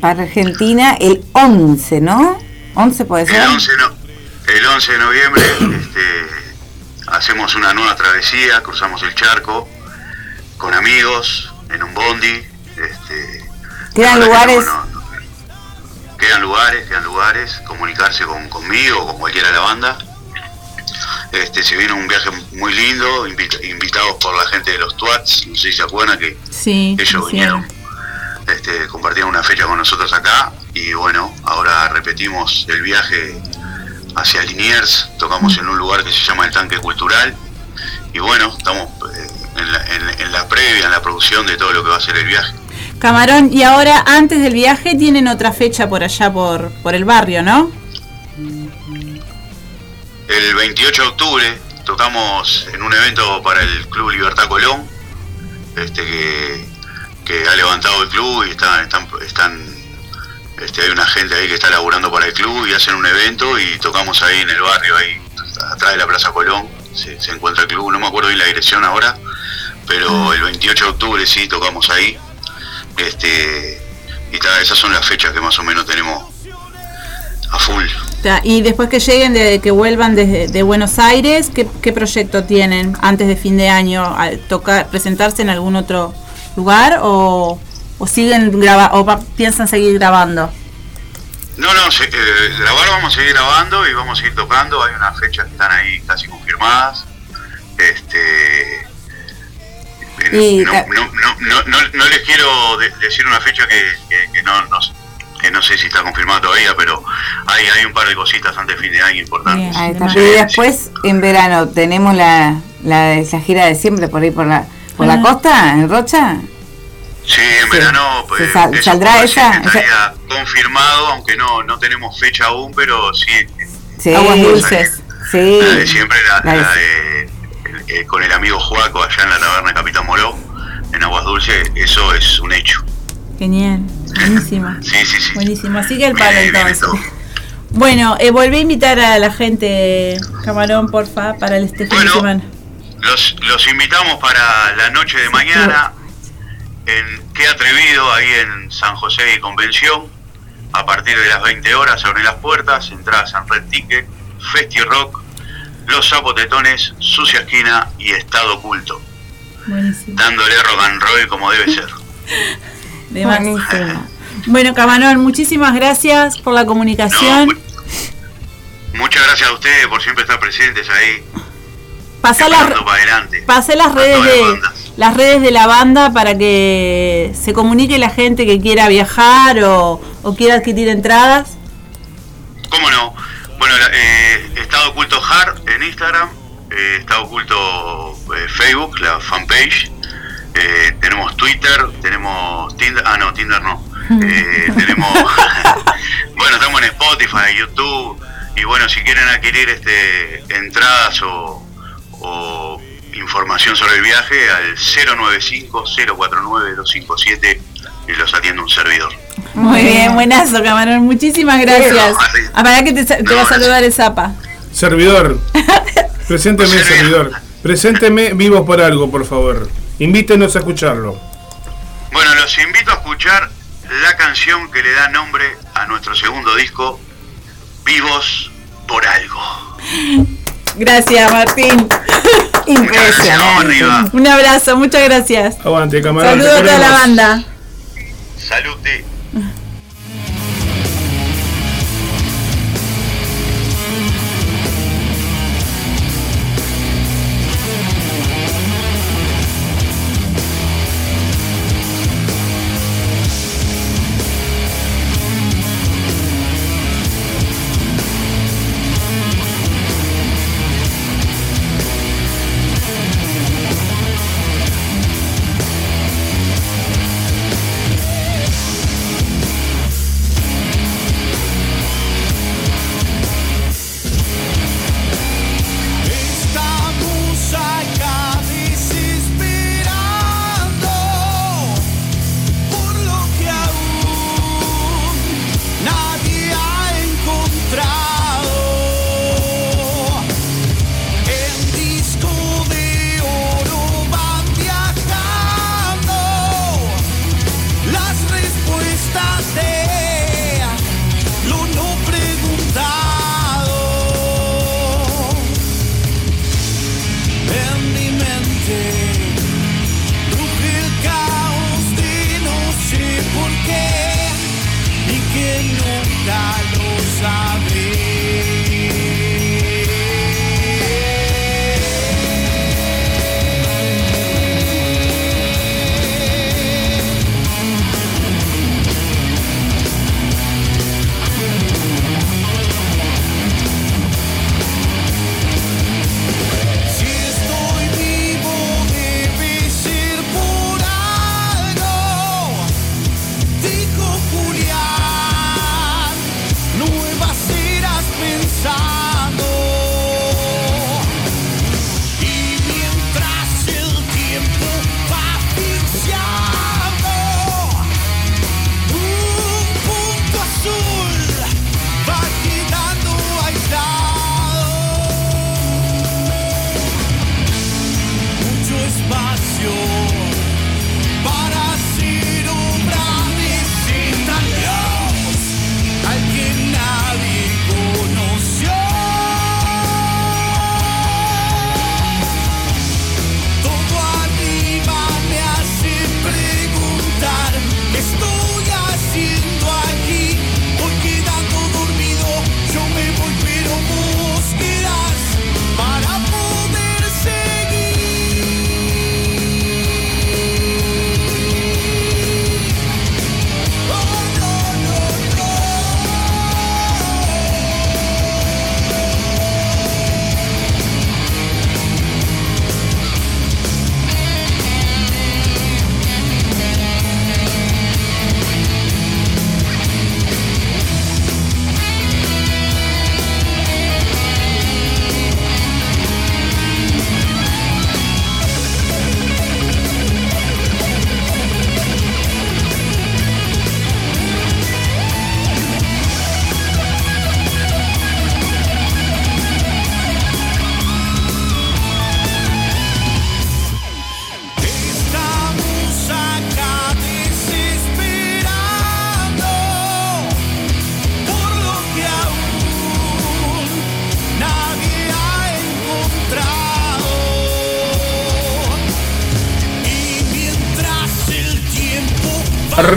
para Argentina el 11, ¿no? 11 puede ser. El 11, no- el 11 de noviembre este, hacemos una nueva travesía, cruzamos el charco con amigos en un bondi. Este, Quedan que lugares. no, no, no. quedan lugares, quedan lugares, comunicarse con, conmigo o con cualquiera de la banda. Este, se viene un viaje muy lindo, invita- invitados por la gente de los Twats, no sé si se acuerdan que Sí, ellos vinieron, este, compartieron una fecha con nosotros acá y bueno, ahora repetimos el viaje hacia Liniers, tocamos en un lugar que se llama el Tanque Cultural y bueno, estamos eh, en, la, en- en la previa, en la producción de todo lo que va a ser el viaje. Camarón, y ahora antes del viaje tienen otra fecha por allá por, por el barrio, ¿no? El 28 de octubre tocamos en un evento para el Club Libertad Colón, este que, que ha levantado el club y están, están, están este, hay una gente ahí que está laburando para el club y hacen un evento y tocamos ahí en el barrio, ahí atrás de la Plaza Colón, se, se encuentra el club, no me acuerdo bien la dirección ahora, pero el 28 de octubre sí tocamos ahí. Este, y ta, esas son las fechas que más o menos tenemos a full. Y después que lleguen, de que vuelvan desde de Buenos Aires, ¿qué, qué proyecto tienen antes de fin de año? ¿A tocar, ¿Presentarse en algún otro lugar o, o siguen graba o piensan seguir grabando? No, no, se- eh, grabar vamos a seguir grabando y vamos a seguir tocando. Hay unas fechas que están ahí casi confirmadas. Este, eh, Y no, no, no, no, no- no les quiero de- decir una fecha que, que- que no, no, que no sé si está confirmada todavía, pero hay, hay un par de cositas antes de fin de año importantes. Y después, en verano, tenemos la, la, la gira de siempre por ahí por la, por la Ah. costa, en Rocha. Sí, en verano pues, ¿Se sal- eso saldrá esa? estaría confirmado, aunque no, no tenemos fecha aún, pero sí. Sí. Aguas dulces. Sí. La de siempre, la, La de- la de- el- eh, con el amigo Juaco allá en la taberna de Capitán Moró, en Aguas Dulces, eso es un hecho. Genial, buenísimo. Sí, sí, sí. Buenísimo, que el palo entonces. Bueno, eh, volví a invitar a la gente, Camarón, porfa, para el este fin de semana. Los, los invitamos para la noche de mañana en Qué Atrevido, ahí en San José y Convención. A partir de las 20 horas se abren las puertas, entradas en Red Ticket, Festi Rock, Los Zapotetones, Sucia Esquina y Estado Oculto. Buenísimo. Dándole rock and roll como debe ser. De. Buenísimo. Bueno, Camarón, muchísimas gracias por la comunicación. Muchas gracias a ustedes por siempre estar presentes ahí. Pasá las, pasé las redes de las redes de la banda para que se comunique la gente que quiera viajar o, o quiera adquirir entradas. ¿Cómo no? Bueno, eh, Estado Oculto Hard en Instagram, eh, Estado Oculto eh, Facebook, la fanpage. eh, tenemos Twitter, tenemos Tinder. Ah, no, Tinder no. Eh, tenemos. bueno, estamos en Spotify, YouTube. Y bueno, si quieren adquirir este entradas o, o información sobre el viaje, al 095-049-257 y los atiende un servidor. Muy bien, buenazo, Camarón. Muchísimas gracias. Ah, para que te, va a saludar el Zapa. Servidor. Presénteme, servidor. Presénteme vivos por algo, por favor. Invítenos a escucharlo. Bueno, los invito a escuchar la canción que le da nombre a nuestro segundo disco, Vivos por algo. Gracias, Martín. Impresionante. Un abrazo, muchas gracias. Aguante, camarón. Saludos a toda la banda. Salute.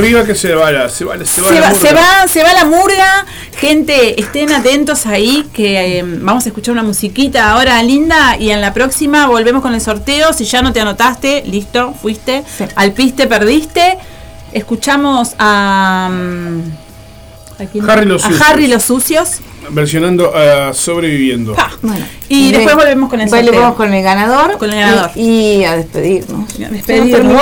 Arriba que se va la, se va, se va Se la va, murga. se, va, se va la murga. Gente, estén atentos ahí que eh, vamos a escuchar una musiquita ahora linda y en la próxima volvemos con el sorteo. Si ya no te anotaste, listo, fuiste. Al piste perdiste. Escuchamos a... mm, ¿a quién? Harry los a. Harry los Sucios. Versionando a Sobreviviendo. Y después volvemos con el sorteo. Volvemos con el ganador. Con el ganador. Y, y a despedirnos. Nos terminó.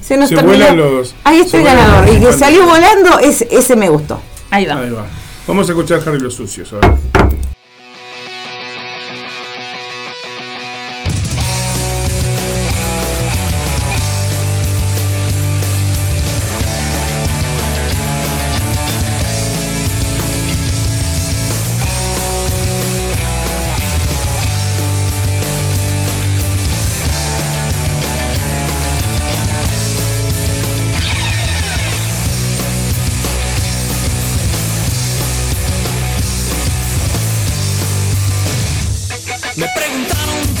Se nos Se terminó. vuelan los- Ahí está el ganador. Y que salió volando, ese, ese me gustó. Ahí va. Ahí va. Vamos a escuchar Harry los Sucios ahora.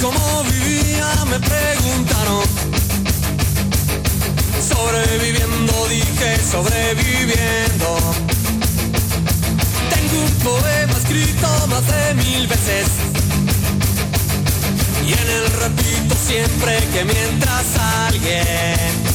Cómo vivía, me preguntaron. Sobreviviendo, dije sobreviviendo. Tengo un poema escrito más de mil veces. Y en él repito siempre que mientras alguien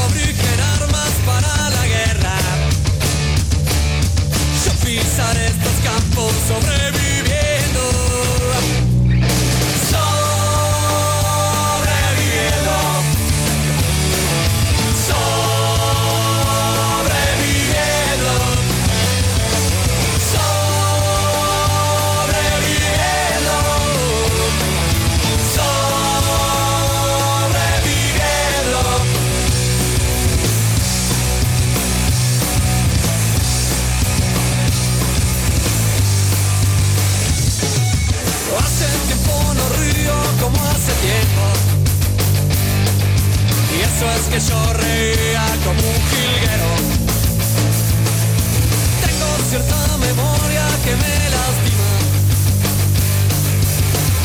fabriquen armas para la guerra. Yo pisaré estos campos sobreviviendo. Que yo reía como un jilguero. Tengo cierta memoria que me lastima.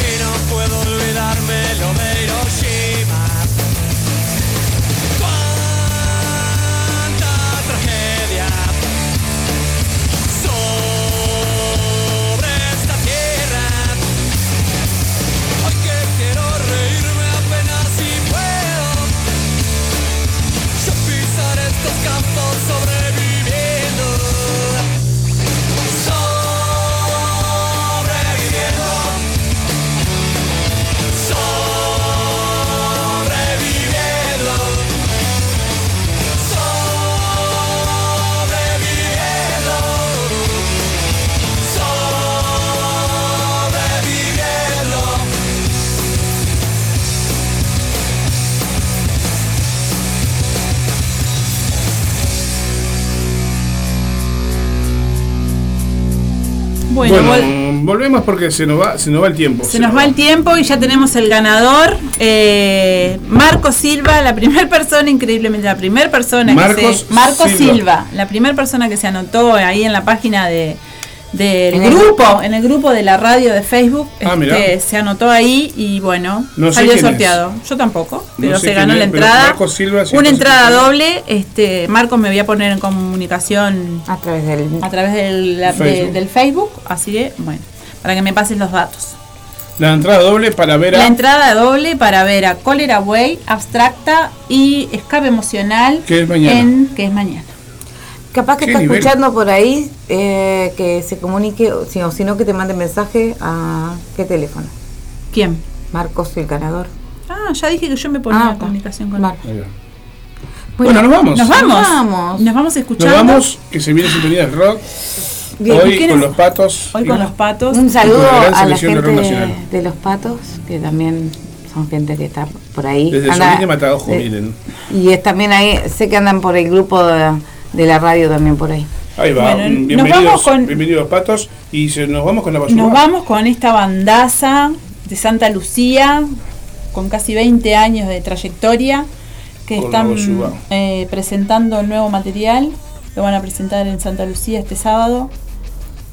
Y no puedo olvidarme lo de Hiroshima. Bueno, Bueno, vol- volvemos porque se nos va, se nos va el tiempo. Se nos va el tiempo y ya tenemos el ganador. eh, Marco Silva, la primera persona, increíblemente, la primera persona que Marcos se. Marco Silva. Silva. la primera persona que se anotó ahí en la página de del En el grupo, grupo. en el grupo de la radio de Facebook, Ah, este, se anotó ahí y bueno, No sé salió es. sorteado. Yo tampoco, No pero sé se ganó es, la entrada. Silva, una entrada doble, este Marcos me voy a poner en comunicación A través del. a través del, la- de- Facebook. del Facebook, así que bueno, para que me pases los datos. La entrada doble para ver a. La entrada doble para ver a Cólera Way, Abstracta y Escape Emocional. Que es mañana. En, que es mañana. Capaz que ¿Qué está nivel? escuchando por ahí, eh, que se comunique, o si, no, que te mande mensaje a qué teléfono. ¿Quién? Marcos, el ganador. Ah, ya dije que yo me ponía Ah, en está. comunicación con Mar- él. Bueno, nos vamos. Nos vamos. Nos vamos. Nos vamos Nos escuchando. vamos, que se viene sintonía de rock. Bien, hoy ¿qué con nos- los patos. Hoy con los patos. Un saludo a la de gente de los patos, que también son gente que está por ahí. Desde Anda- de Mataojo, de- miren. Y es también ahí, sé que andan por el grupo de, de la radio también por ahí. Ahí va. Bueno, nos bienvenidos, vamos con- bienvenidos patos. Y se, nos vamos con la basura. Nos vamos con esta bandaza de Santa Lucía, con casi 20 años de trayectoria, que Con están eh, presentando nuevo material Lo van a presentar en Santa Lucía este sábado.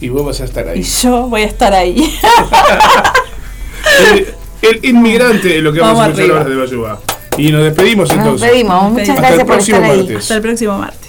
Y vos vas a estar ahí. Y yo voy a estar ahí. El, el inmigrante es lo que vamos, Vamos a escuchar ahora de Bayuba. Y nos despedimos Nos entonces. despedimos. Muchas Hasta gracias el por próximo estar ahí. martes. Hasta el próximo martes.